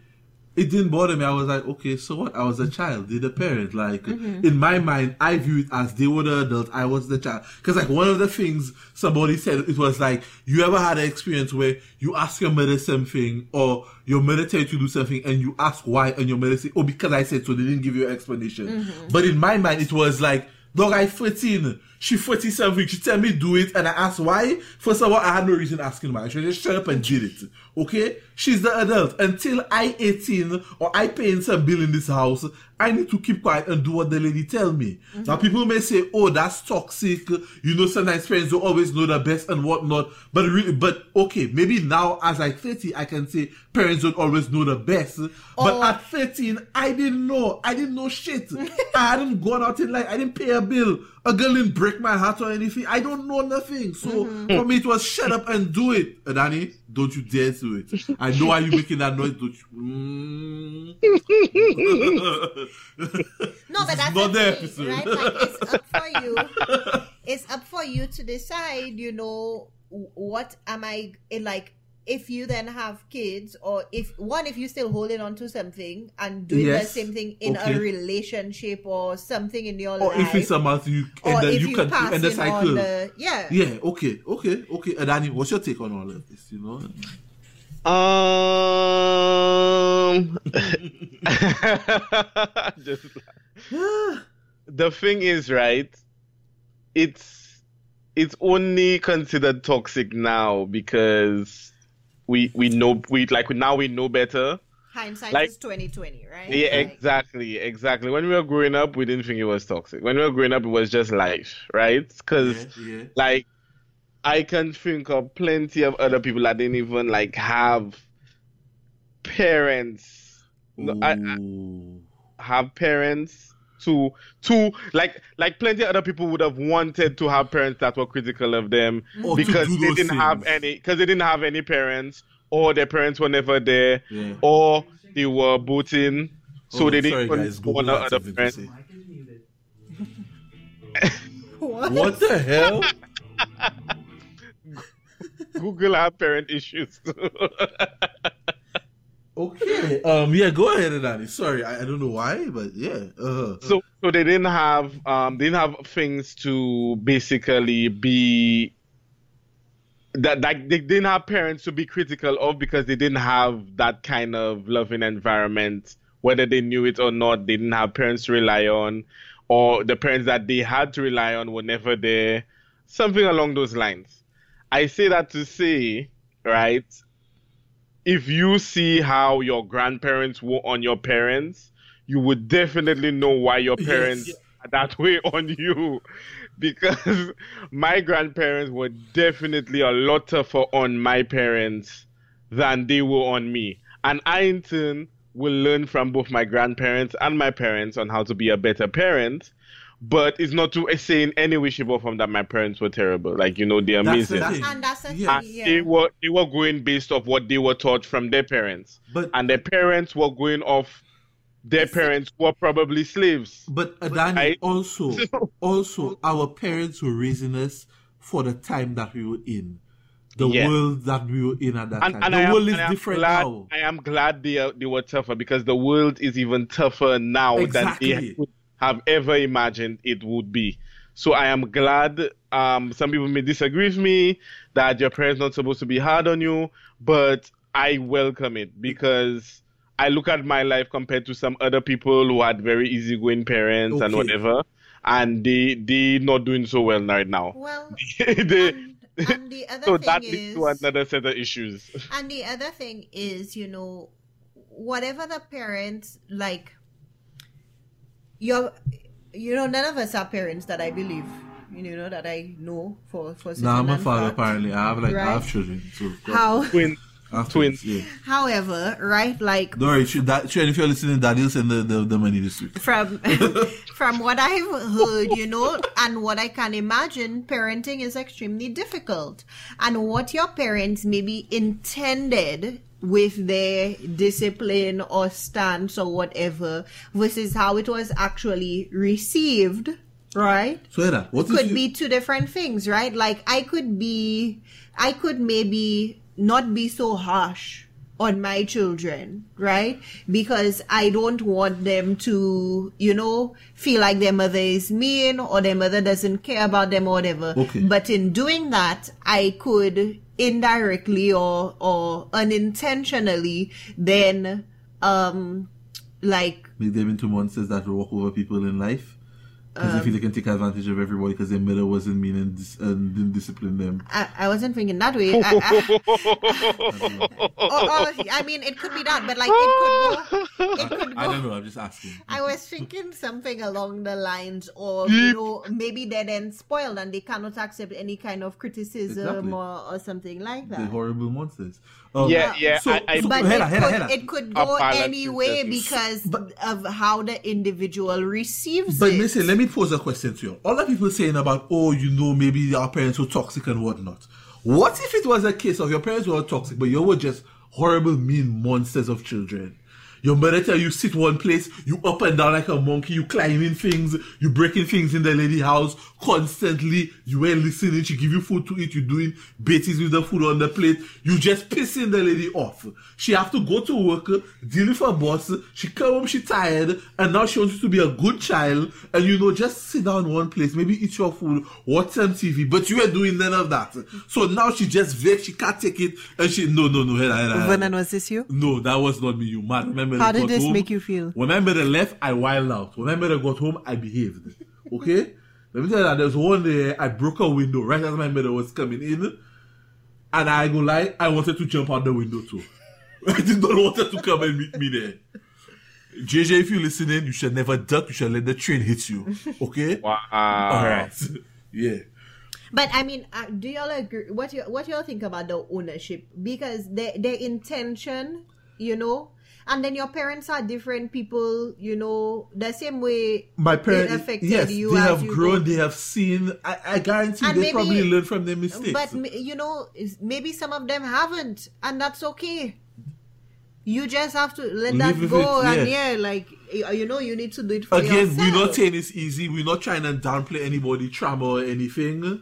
it didn't bother me. I was like, okay, so what? I was a child, they're the parent. Like Mm-hmm. in my mind, I view it as they were the adult, I was the child. Because like one of the things somebody said, it was like, you ever had an experience where you ask your mother something, or your mother tell you to do something, and you ask why, and your mother say, oh, because I said so, they didn't give you an explanation. Mm-hmm. But in my mind, it was like, dog, I 14. She 40 weeks. She tell me do it, and I asked why. First of all, I had no reason asking why. She just shut up and did it. Okay? She's the adult. Until I 18 or I paying some bill in this house, I need to keep quiet and do what the lady tell me. Now people may say, oh, that's toxic. You know, sometimes parents don't always know the best and whatnot. But really, but okay, maybe now as I 30, I can say parents don't always know the best. But at 13, I didn't know. I didn't know shit. I hadn't gone out in life. I didn't pay a bill. A girl didn't break my heart or anything. I don't know nothing. So for me, it was shut up and do it. Uh, Danny, don't you dare do it. I know why you making that noise. Don't you? Mm. No, but that's not the the thing, episode. right? Like it's up for you. It's up for you to decide. You know, what am I eh, like? If you then have kids, or if one, if you're still holding on to something and doing Yes, the same thing in okay. a relationship or something in your or life, or if it's about you, or and then you you can pass end the cycle. the yeah. Yeah, okay, okay, okay. Uh, Danny, what's your take on all of this? You know, Um, just the thing is, right? It's it's only considered toxic now because we we know we like now we know better. Hindsight Like- is twenty twenty, right? Yeah, Like, exactly, exactly. When we were growing up, we didn't think it was toxic. When we were growing up, it was just life, right? Because yeah, yeah. like I can think of plenty of other people that didn't even like have parents. No, I, I have parents to to like like plenty of other people would have wanted to have parents that were critical of them Or because they didn't have any because they didn't have any parents or their parents were never there Yeah. or they were booting so Oh, they sorry, didn't guys. even Google want had other something parents. What? What the hell? Google have parent issues. Okay. Um. Yeah. Go ahead, Danny. Sorry, I, I don't know why, but yeah. Uh-huh. so so they didn't have um they didn't have things to basically be that like they didn't have parents to be critical of because they didn't have that kind of loving environment whether they knew it or not they didn't have parents to rely on or the parents that they had to rely on were never there something along those lines i say that to say right if you see how your grandparents were on your parents you would definitely know why your Yes. parents are that way on you because my grandparents were definitely a lot tougher on my parents than they were on me. And I, in turn, will learn from both my grandparents and my parents on how to be a better parent. But it's not to say in any way, shape, or form that my parents were terrible. Like you know, they're That's the amazing. thing. And that's the Yeah. thing, yeah. they were they were going based off what they were taught from their parents, But and their parents were going off their parents who were probably slaves. But Adani, I- also, also, our parents were raising us for the time that we were in, the Yeah. world that we were in at that And, time. and the I am, world is and I am different glad, now. I am glad they they were tougher because the world is even tougher now than Exactly. they would have ever imagined it would be. So I am glad. Um, some people may disagree with me that your parents not supposed to be hard on you, but I welcome it because I look at my life compared to some other people who had very easygoing parents and whatever, and they they not doing so well right now. Well, They- and, and the other so thing that is, leads to another set of issues. and the other thing is, you know, whatever the parents like, your, you know, none of us are parents that I believe. You know that I know for for Now I'm a father. fact. Apparently, I have like I have children. So How, Twin, twins. Yeah. however, right, like Don't worry, should that, should, if you're listening, Daddy'll send the, the, the money this week. from from what I've heard, you know, and what I can imagine, parenting is extremely difficult. And what your parents maybe intended with their discipline or stance or whatever versus how it was actually received, right? So, Eda, what could you- be two different things, right? Like I could be, I could maybe not be so harsh on my children, right? Because I don't want them to, you know, feel like their mother is mean or their mother doesn't care about them or whatever. Okay. But in doing that, I could indirectly or or unintentionally then um like make them into monsters that walk over people in life? Because Um, they feel they can take advantage of everybody because their mother wasn't mean and, dis- and didn't discipline them. I, I wasn't thinking that way. I, I, or, or, I mean, it could be that, but like it could go. It could I don't know, I'm just asking. I was thinking something along the lines of, you know, maybe they're then spoiled and they cannot accept any kind of criticism Exactly. or, or something like that. The that. horrible monsters. Um, Yeah, yeah. So, I, I, so- But Hera, it, Hera, could, Hera. it could go Apologies, any way because But- of how the individual receives But it. listen, let me pose a question to you. All the people saying about, oh, you know, maybe our parents were toxic and whatnot. What if it was a case of your parents were toxic, but you were just horrible, mean monsters of children? Your mother tell you sit one place, you up and down like a monkey, you climbing things, you breaking things in the lady house constantly. You ain't listening. She give you food to eat. You doing baities with the food on the plate. You just pissing the lady off. She have to go to work, deal with her boss. She come home, she tired, and now she wants you to be a good child. And you know, just sit down one place, maybe eat your food, watch some TV. But you ain't doing none of that. So now she just vexed. She can't take it, and she no no no. Hera, Hera, Hera. Vernon, was this you? No, that was not me. You mad? Remember? How did this home? make you feel? When I made the left, I wild out. When I made her got home, I behaved. Okay. Let me tell you that there's one day I broke a window right as my mother was coming in, and I go like I wanted to jump out the window too. I did not want her to come and meet me there. JJ, if you're listening, you should never duck. You should let the train hit you. Okay. wow. All right. Yeah. But I mean, uh, do y'all agree? What you what y'all think about the ownership? Because their their intention, you know, and then your parents are different people, you know, the same way My parents, affected yes, you they as have you grown. go. They have seen. I, I guarantee And they maybe- probably learned from their mistakes. But you know, maybe some of them haven't, and that's okay. You just have to let Live that go, it, and yeah. yeah, like uh, you know, you need to do it for Again, yourself. we're not saying it's easy. We're not trying to downplay anybody trauma or anything.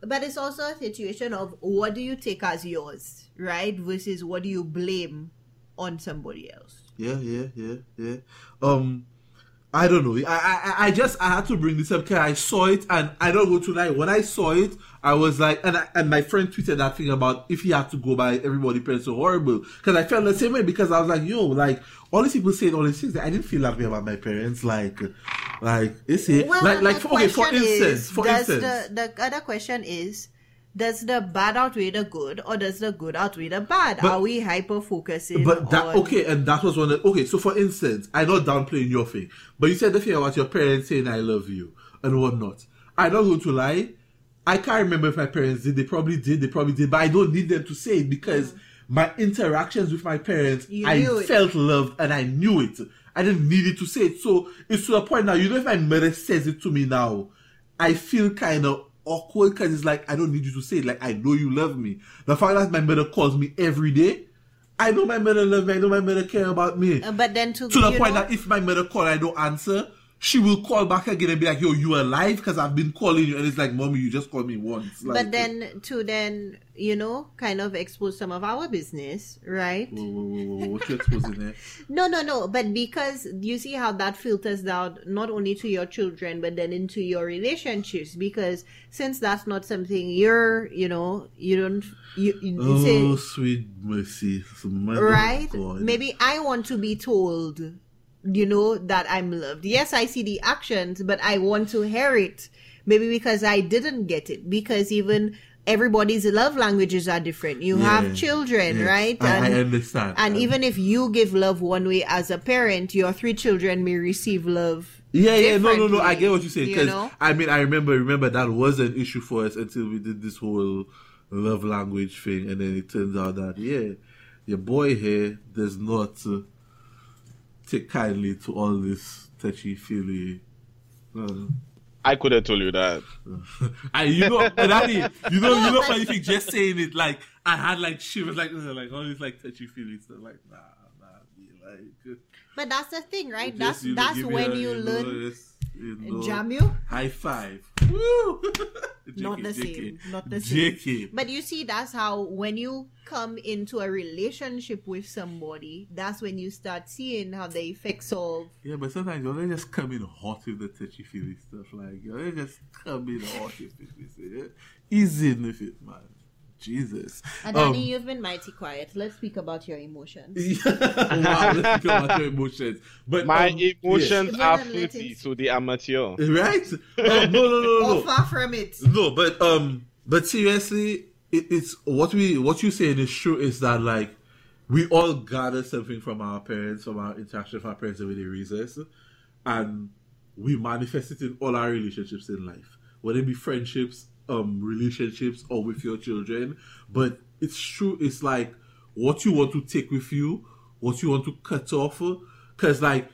But it's also a situation of what do you take as yours, right? Versus what do you blame on somebody else. Yeah, yeah, yeah, yeah. Um, I don't know. I, I, I just I had to bring this up because I saw it, and I don't go to lie. When I saw it, I was like, and I, and my friend tweeted that thing about if he had to go by everybody parents so horrible because I felt the same way because I was like, yo, like all these people saying all these things. I didn't feel that way about my parents. Like, like is it Well, like like for, okay for instance is, for instance. the the other question is, does the bad outweigh the good, or does the good outweigh the bad? But- Are we hyper focusing? But that on, okay, and that was one. Of, okay, so for instance, I not downplaying your thing, but you said the thing about your parents saying "I love you" and whatnot. I'm not going to lie. I can't remember if my parents did. They probably did. They probably did, but I don't need them to say it because mm. my interactions with my parents, You I it. felt loved and I knew it. I didn't need it to say it. So it's to the point now, you know, if my mother says it to me now, I feel kind of awkward because it's like, I don't need you to say it. Like, I know you love me. The fact that my mother calls me every day, I know my mother love me. I know my mother care about me. Uh, but then to, to the point know, that if my mother call I don't answer, she will call back again and be like, "Yo, you alive?" Because I've been calling you, and it's like, "Mommy, you just called me once." Like, but then to then you know kind of expose some of our business, right? whoa, whoa, whoa, whoa, what you exposing there? No, no, no. But because you see how that filters down not only to your children, but then into your relationships. Because since that's not something you're, you know, you don't, you, you Oh, say, sweet mercy, right? Maybe I want to be told, you know, that I'm loved. Yes, I see the actions, but I want to hear it. Maybe because I didn't get it. Because even everybody's love languages are different. You Yeah, have children, yes. right? I, I understand. And Um, even if you give love one way as a parent, your three children may receive love. Yeah, yeah, no, no, no. I get what you're saying. you Because know? I mean, I remember, remember that was an issue for us until we did this whole love language thing, and then it turns out that yeah, your boy here does not uh, take kindly to all this touchy feely. Uh, I could have told you that. I, you know, Daddy, you know, you know, funny thing, just saying it, like I had like shivers, like uh, like all these like touchy feely stuff, like nah, nah, be like. But that's the thing, right? just, that's you know, that's when a, you know, learn just, you know, jam you. High five. Woo! Not the same. Not the same. But you see, that's how when you come into a relationship with somebody, that's when you start seeing how the effects of Yeah, but sometimes you just come in hot with the touchy feely stuff. Like you just come in hot with it. you see, yeah? Easy with it, man. Jesus. And Um, Danny, you've been mighty quiet. Let's speak about your emotions. wow, let's go about your emotions. But My um, emotions Yes. are Rather than letting- filthy to the amateur. right? Oh, no, no, no, no. Or far from it. No, but um, but seriously, it, it's what we what you saying is true. Is that like we all gather something from our parents, from our interaction with our parents over the reasons, and we manifest it in all our relationships in life, whether it be friendships, um, relationships, or with your children. But it's true. It's like what you want to take with you, what you want to cut off, because like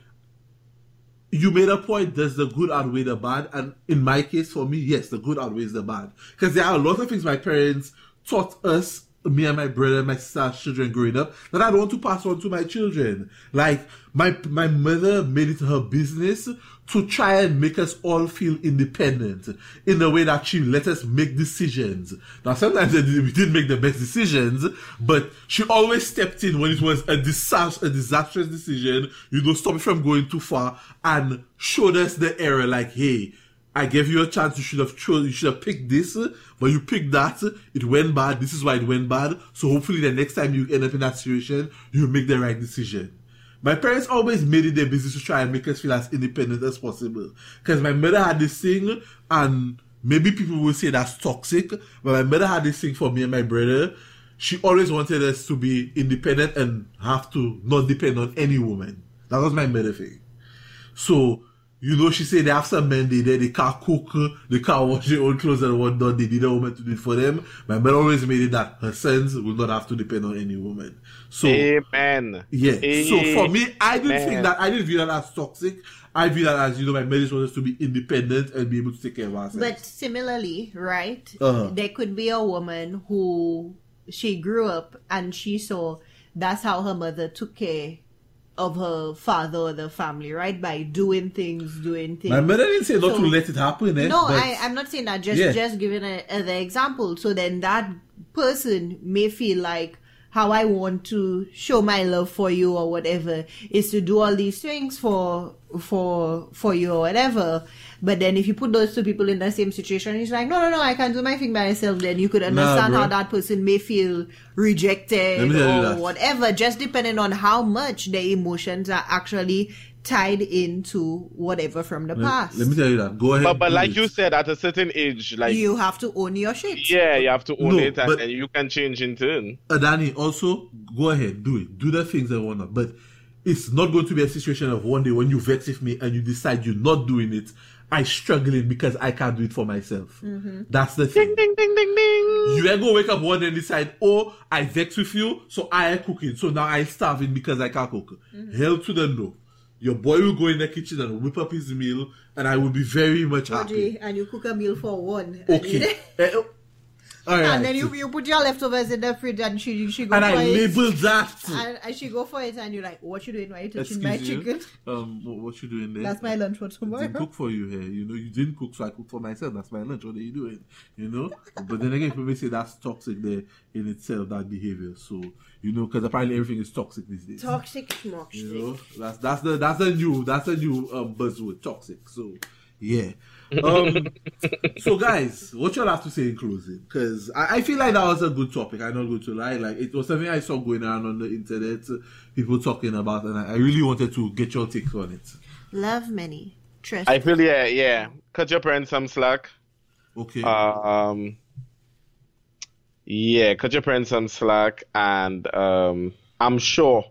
you made a point does the good outweigh the bad and in my case for me yes the good outweighs the bad because there are a lot of things my parents taught us me and my brother my sister's children growing up that i don't want to pass on to my children like my my mother made it her business to try and make us all feel independent in a way that she let us make decisions now sometimes we didn't make the best decisions but she always stepped in when it was a disaster a disastrous decision you know stop it from going too far and showed us the error like hey I gave you a chance. You should have chose. You should have picked this, but you picked that. It went bad. This is why it went bad. So hopefully, the next time you end up in that situation, you make the right decision. My parents always made it their business to try and make us feel as independent as possible. Because my mother had this thing, and maybe people will say that's toxic, but my mother had this thing for me and my brother. She always wanted us to be independent and have to not depend on any woman. That was my mother thing. So, you know, she said they have some men they there, they can't cook, they can't wash their own clothes and whatnot, they need a woman to do it for them. My mother always made it that her sons will not have to depend on any woman. So, Amen. yeah. So for me, I didn't think that, I didn't view that as toxic. I view that as, you know, my marriage was to be independent and be able to take care of ourselves. But similarly, right? Uh-huh. There could be a woman who she grew up and she saw that's how her mother took care of her father or the family, right? By doing things, doing things. my mother didn't say not So- to let it happen, eh? No, but- I, I'm not saying that. Just Yeah. just giving a, other example. So then that person may feel like how I want to show my love for you or whatever is to do all these things for for for you or whatever. But then if you put those two people in the same situation, it's like no no no I can't do my thing by myself. Then you could understand bro. how that person may feel rejected Let me tell you or whatever. Just depending on how much their emotions are actually tied into whatever from the let, past. let me tell you that. Go ahead. But but like it. you said, at a certain age, like you have to own your shit. yeah, you have to own No, it, and but- then you can change in turn. uh, Danny, also go ahead, do it, do the things that want to, but it's not going to be a situation of one day when you vex with me and you decide you're not doing it. I struggling because I can't do it for myself. Mm-hmm. That's the thing. Ding ding ding ding. You ain't gonna wake up one day and decide, oh, I vex with you, so I ain't cooking. So now I starving because I can't cook. Mm-hmm. Hell to the no. Your boy will go in the kitchen and whip up his meal, and I will be very much happy. Audrey, and you cook a meal for one. and Okay. Eh, oh, you- all right. And then you, you put your leftovers in the fridge and she she go and for I it. label that. and, and she go for it and you're like, what you doing? Why you touching my Excuse you. chicken? Um, what, what you doing there? That's my lunch for I didn't tomorrow. cook for you here. You know, you didn't cook, so I cooked for myself. That's my lunch. What are you doing? You know. But then again, people may say that's toxic there in itself, that behavior. So you know, because apparently everything is toxic these days. Toxic schmoxic. You know, that's that's the that's the new that's the new um, buzzword, toxic. So yeah. Um, so guys, what y'all have to say in closing? Because I, I feel like that was a good topic. I'm not going to lie. Like it was something I saw going around on the internet, people talking about, and I, I really wanted to get your take on it. Love many. Trust. I feel yeah, yeah. Cut your parents some slack. Okay. Um, yeah, cut your parents some slack, and um, I'm sure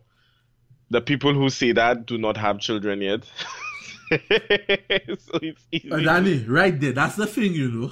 the people who say that do not have children yet. so it's easy. Uh, Danny, right there. That's the thing, you know.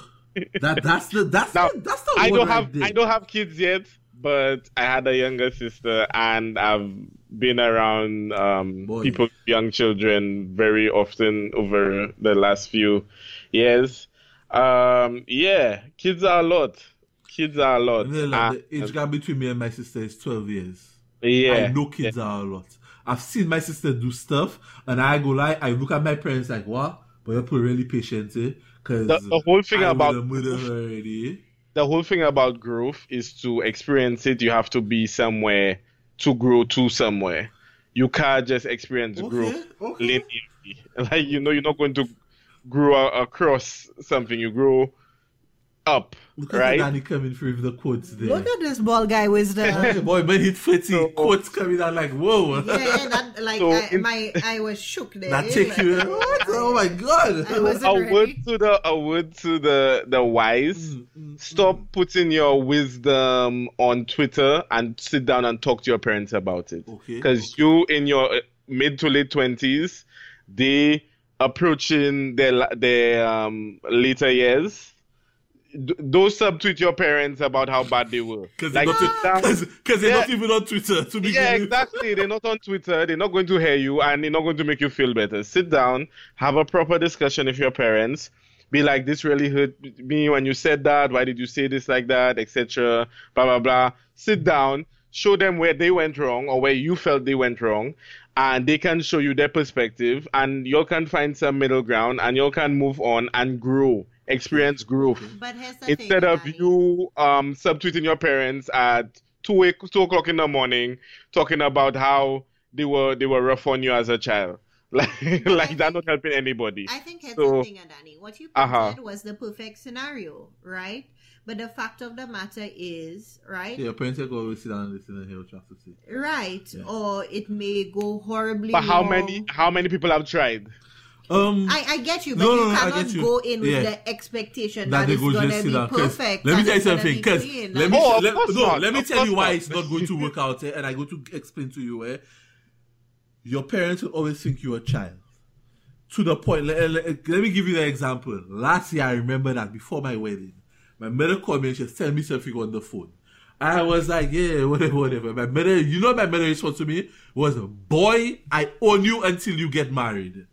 That that's the that's Now, the, that's the I don't have there. I don't have kids yet, but I had a younger sister, and I've been around um, Boy. people, young children, very often over the last few years. Um, yeah, kids are a lot. Kids are a lot. Then, like, And- the age gap between me and my sister is twelve years. yeah, I know kids are a lot. I've seen my sister do stuff, and I go like, I look at my parents like, what? But you're pretty really patient, eh? Because The- the whole thing about- murder her already. the whole thing about growth is to experience it. You have to be somewhere to grow to somewhere. You can't just experience Okay, growth okay. linearly. Like you know, you're not going to grow across something. You grow up, Look at right? Danny coming through with the quotes there. Look at this ball guy wisdom. Boy, when hit 40, So- quotes coming out like, whoa. yeah, that, like So I, in- my I was shook there. that take you, what? Oh my god. I was- a Ready? word to the a word to the the wise. Mm, Stop putting your wisdom on Twitter and sit down and talk to your parents about it. Okay, Because you in your uh, mid to late twenties, they approaching their their um later years. D- don't subtweet your parents about how bad they were. Because Like, down- they're not even on Twitter yeah, exactly. They're not on Twitter. They're not going to hear you, and they're not going to make you feel better. Sit down, have a proper discussion with your parents. Be like, this really hurt me when you said that. Why did you say this like that, etc. Blah blah blah. Sit down, show them where they went wrong or where you felt they went wrong, and they can show you their perspective, and you can find some middle ground, and you can move on and grow, experience growth But here's the thing, instead of Danny. you um subtweeting your parents at two o- two o'clock in the morning, talking about how they were they were rough on you as a child, like like that not helping anybody. I think here's So- the thing, Danny. What you Uh-huh. was the perfect scenario, right? But the fact of the matter is, right? Yeah, your parents will always sit down and listen and hear what you have to say. Right. Yeah. Or it may go horribly But how wrong. many how many people have tried? Um, I, I get you, but No, you no, no, cannot you. go in with Yeah. the expectation that that, they it's gonna just be down. 'Cause perfect. Let me tell you something. Because let me Oh, of let, no, let me tell you why not. it's not going to work out, eh, and I go to explain to you. Eh, your parents will always think you're a child. To the point. Let, let- let me give you the example. Last year, I remember that before my wedding, my mother called me and she was telling me something on the phone. I was like, yeah, whatever, whatever. My mother, you know, my mother response to me was, "Boy, I own you until you get married."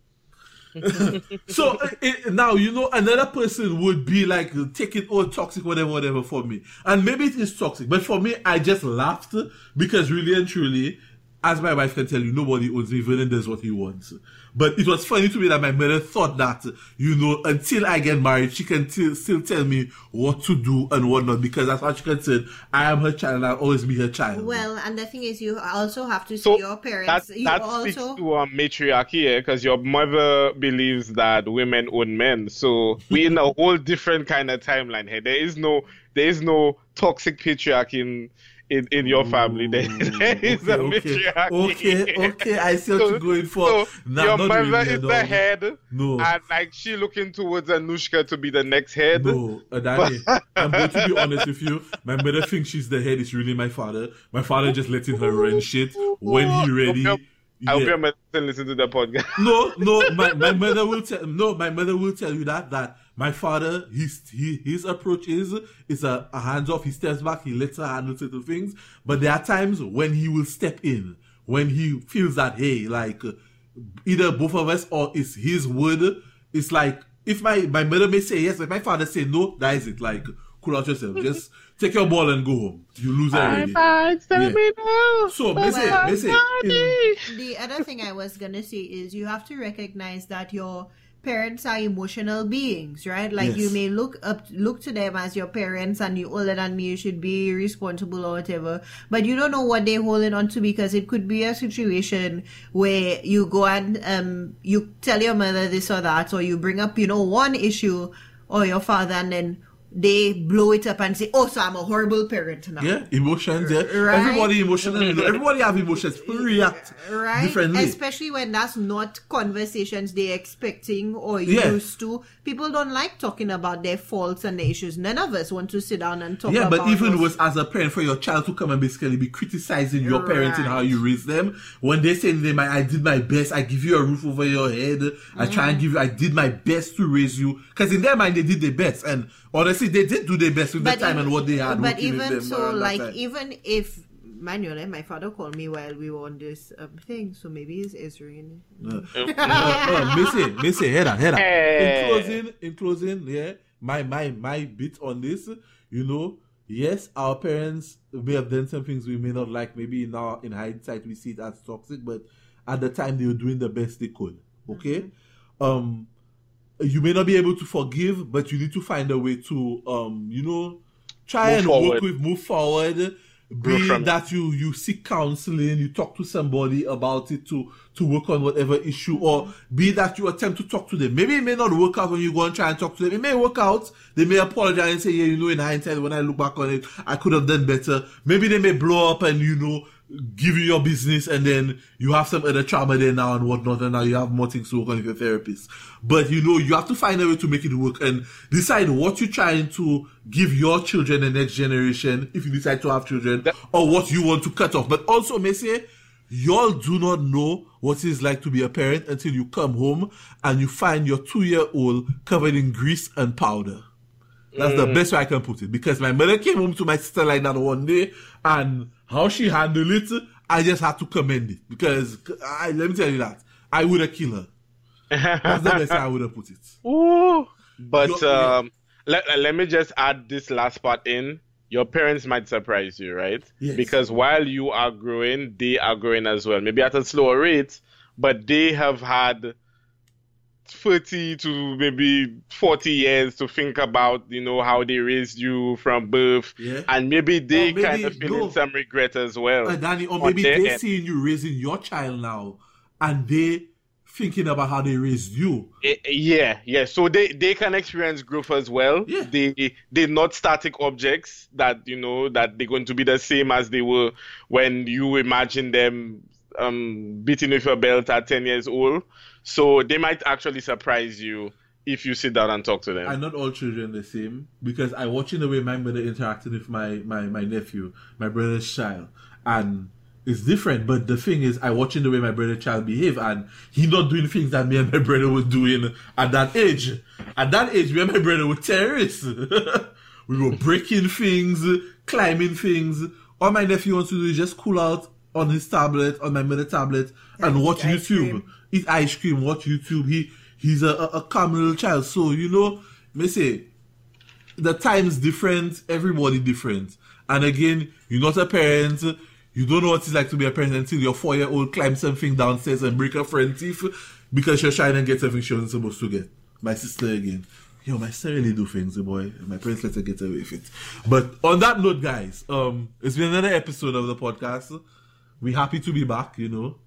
So it, now you know another person would be like taking all toxic whatever whatever for me. And maybe it is toxic but for me i just laughed because really and truly as my wife can tell you nobody owns me Vernon does what he wants but it was funny to me that my mother thought that you know until i get married she can t- still tell me what to do and what not because that's far as she concerned i am her child and i'll always be her child Well, and the thing is, you also have to see So your that parents. you that also speaks to um, matriarchy, because your mother believes that women own men. So we're in a whole different kind of timeline here. There is no there is no toxic patriarchy in in, in your family. There, there is a okay, matriarchy. okay, okay, I see what So- you're going for. So Nah, your not mother is the head, No. and like she looking towards Anushka to be the next head. No, uh, Danny, I'm going to be honest with you. My mother thinks she's the head. It's really my father. My father just letting her run shit when he ready. I hope Yeah. your mother doesn't listen to the podcast. No, no, my, my mother will tell no, my mother will tell you that that my father his he, his approach is is a, a hands off. He steps back. He lets her handle certain things. But there are times when he will step in when he feels that hey, like either both of us or it's his word. It's like if my my mother may say yes, if my father say no, that is it. Like cool out yourself. Just take your ball and go home. You lose already. tell Yeah. me no. So, me say, Well, me say, daddy. The other thing I was gonna say is you have to recognize that your parents are emotional beings, right? Like Yes. you may look up look to them as your parents and you older than me, you should be responsible or whatever. But you don't know what they're holding on to because it could be a situation where you go and um you tell your mother this or that or you bring up, you know, one issue or your father and then they blow it up and say, Oh, so I'm a horrible parent now. Yeah, emotions. Yeah, Right. everybody emotional. You know, everybody have emotions. People react right differently. especially when that's not conversations they're expecting or Yeah. used to people don't like talking about their faults and their issues none of us want to sit down and talk yeah, about but even us. worse, as a parent, for your child to come and basically be criticizing your parents and how you raise them, when they say they might, I did my best, I give you a roof over your head, I try Mm. and give you, I did my best to raise you, because in their mind they did their best, and honestly, they did do their best with the time even- and what they had. but even them so like time. even if manually my father called me while we were on this um, thing so maybe he's answering uh, uh, Missy, Missy, head on, head on. Hey. In closing, in closing, yeah, my my my bit on this, you know, yes, our parents may have done some things we may not like. Maybe now in hindsight we see it as toxic, but at the time they were doing the best they could. Okay, um, you may not be able to forgive, but you need to find a way to, um, you know, try Move and forward. work with, move forward. Be it. that you you seek counseling, you talk to somebody about it to to work on whatever issue, or be that you attempt to talk to them. Maybe it may not work out when you go and try and talk to them. It may work out. They may apologize and say, "Yeah, you know, in hindsight, when I look back on it, I could have done better." Maybe they may blow up and you know give you your business, and then you have some other trauma there now and whatnot, and now you have more things to work on with your therapist. But you know, you have to find a way to make it work and decide what you're trying to give your children the next generation, if you decide to have children, or what you want to cut off. But also, may say, y'all do not know what it's like to be a parent until you come home and you find your two-year-old covered in grease and powder. That's the mm. best way I can put it. Because my mother came home to my sister like that one day, and how she handled it, I just had to commend it. Because I, let me tell you that I would have killed her. That's the best way I would have put it. Ooh. But yeah. um, let, let me just add this last part in. Your parents might surprise you, right? Yes. Because while you are growing, they are growing as well. Maybe at a slower rate, but they have had 30 to maybe 40 years to think about, you know, how they raised you from birth. Yeah. And maybe they maybe- kind of no. some regret as well. Uh, Danny, or maybe their they end. seeing you raising your child now, and they thinking about how they raised you. Eh, eh, Yeah, yeah. So they they can experience growth as well. Yeah. They they're not static objects that you know that they're going to be the same as they were when you imagine them um beating with your belt at ten years old. So they might actually surprise you if you sit down and talk to them. And not all children the same because I watching the way my mother interacted with my, my, my nephew, my brother's child, and it's different. But the thing is, I watching the way my brother's child behave, and he not doing things that me and my brother was doing at that age. At that age, me and my brother were terrorists. we were breaking things, climbing things. All my nephew wants to do is just cool out on his tablet, on my mother tablet, and watch YouTube eat ice cream, watch YouTube. He he's a, a, a calm little child. So you know, me say the times different, everybody different. And again, you're not a parent. You don't know what it's like to be a parent until your four year old climbs something downstairs and break her front teeth because you're trying to get something she wasn't supposed to get. My sister again. Yo, my sister really do things, boy. My parents let her get away with it. But on that note, guys, um, it's been another episode of the podcast. We're happy to be back, you know.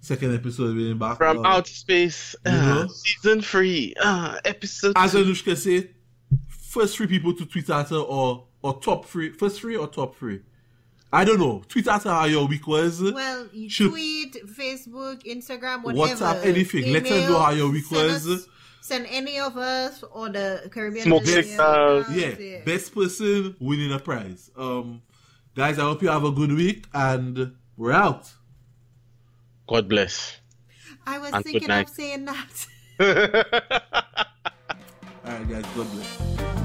Second episode being back. From Uh, outer space, uh, know? season three, uh, episode. as two. Anushka said, first three people to tweet at her or or top three, first three or top three. I don't know. Tweet at her how your week was. well you Should- tweet facebook instagram whatever WhatsApp, anything. Let us know how your week send was. us- send any of us or the caribbean Smoke Millennial signals. Yeah, best person winning a prize. Um, guys, I hope you have a good week and we're out. God bless. i was And thinking of saying that All right, guys. God bless.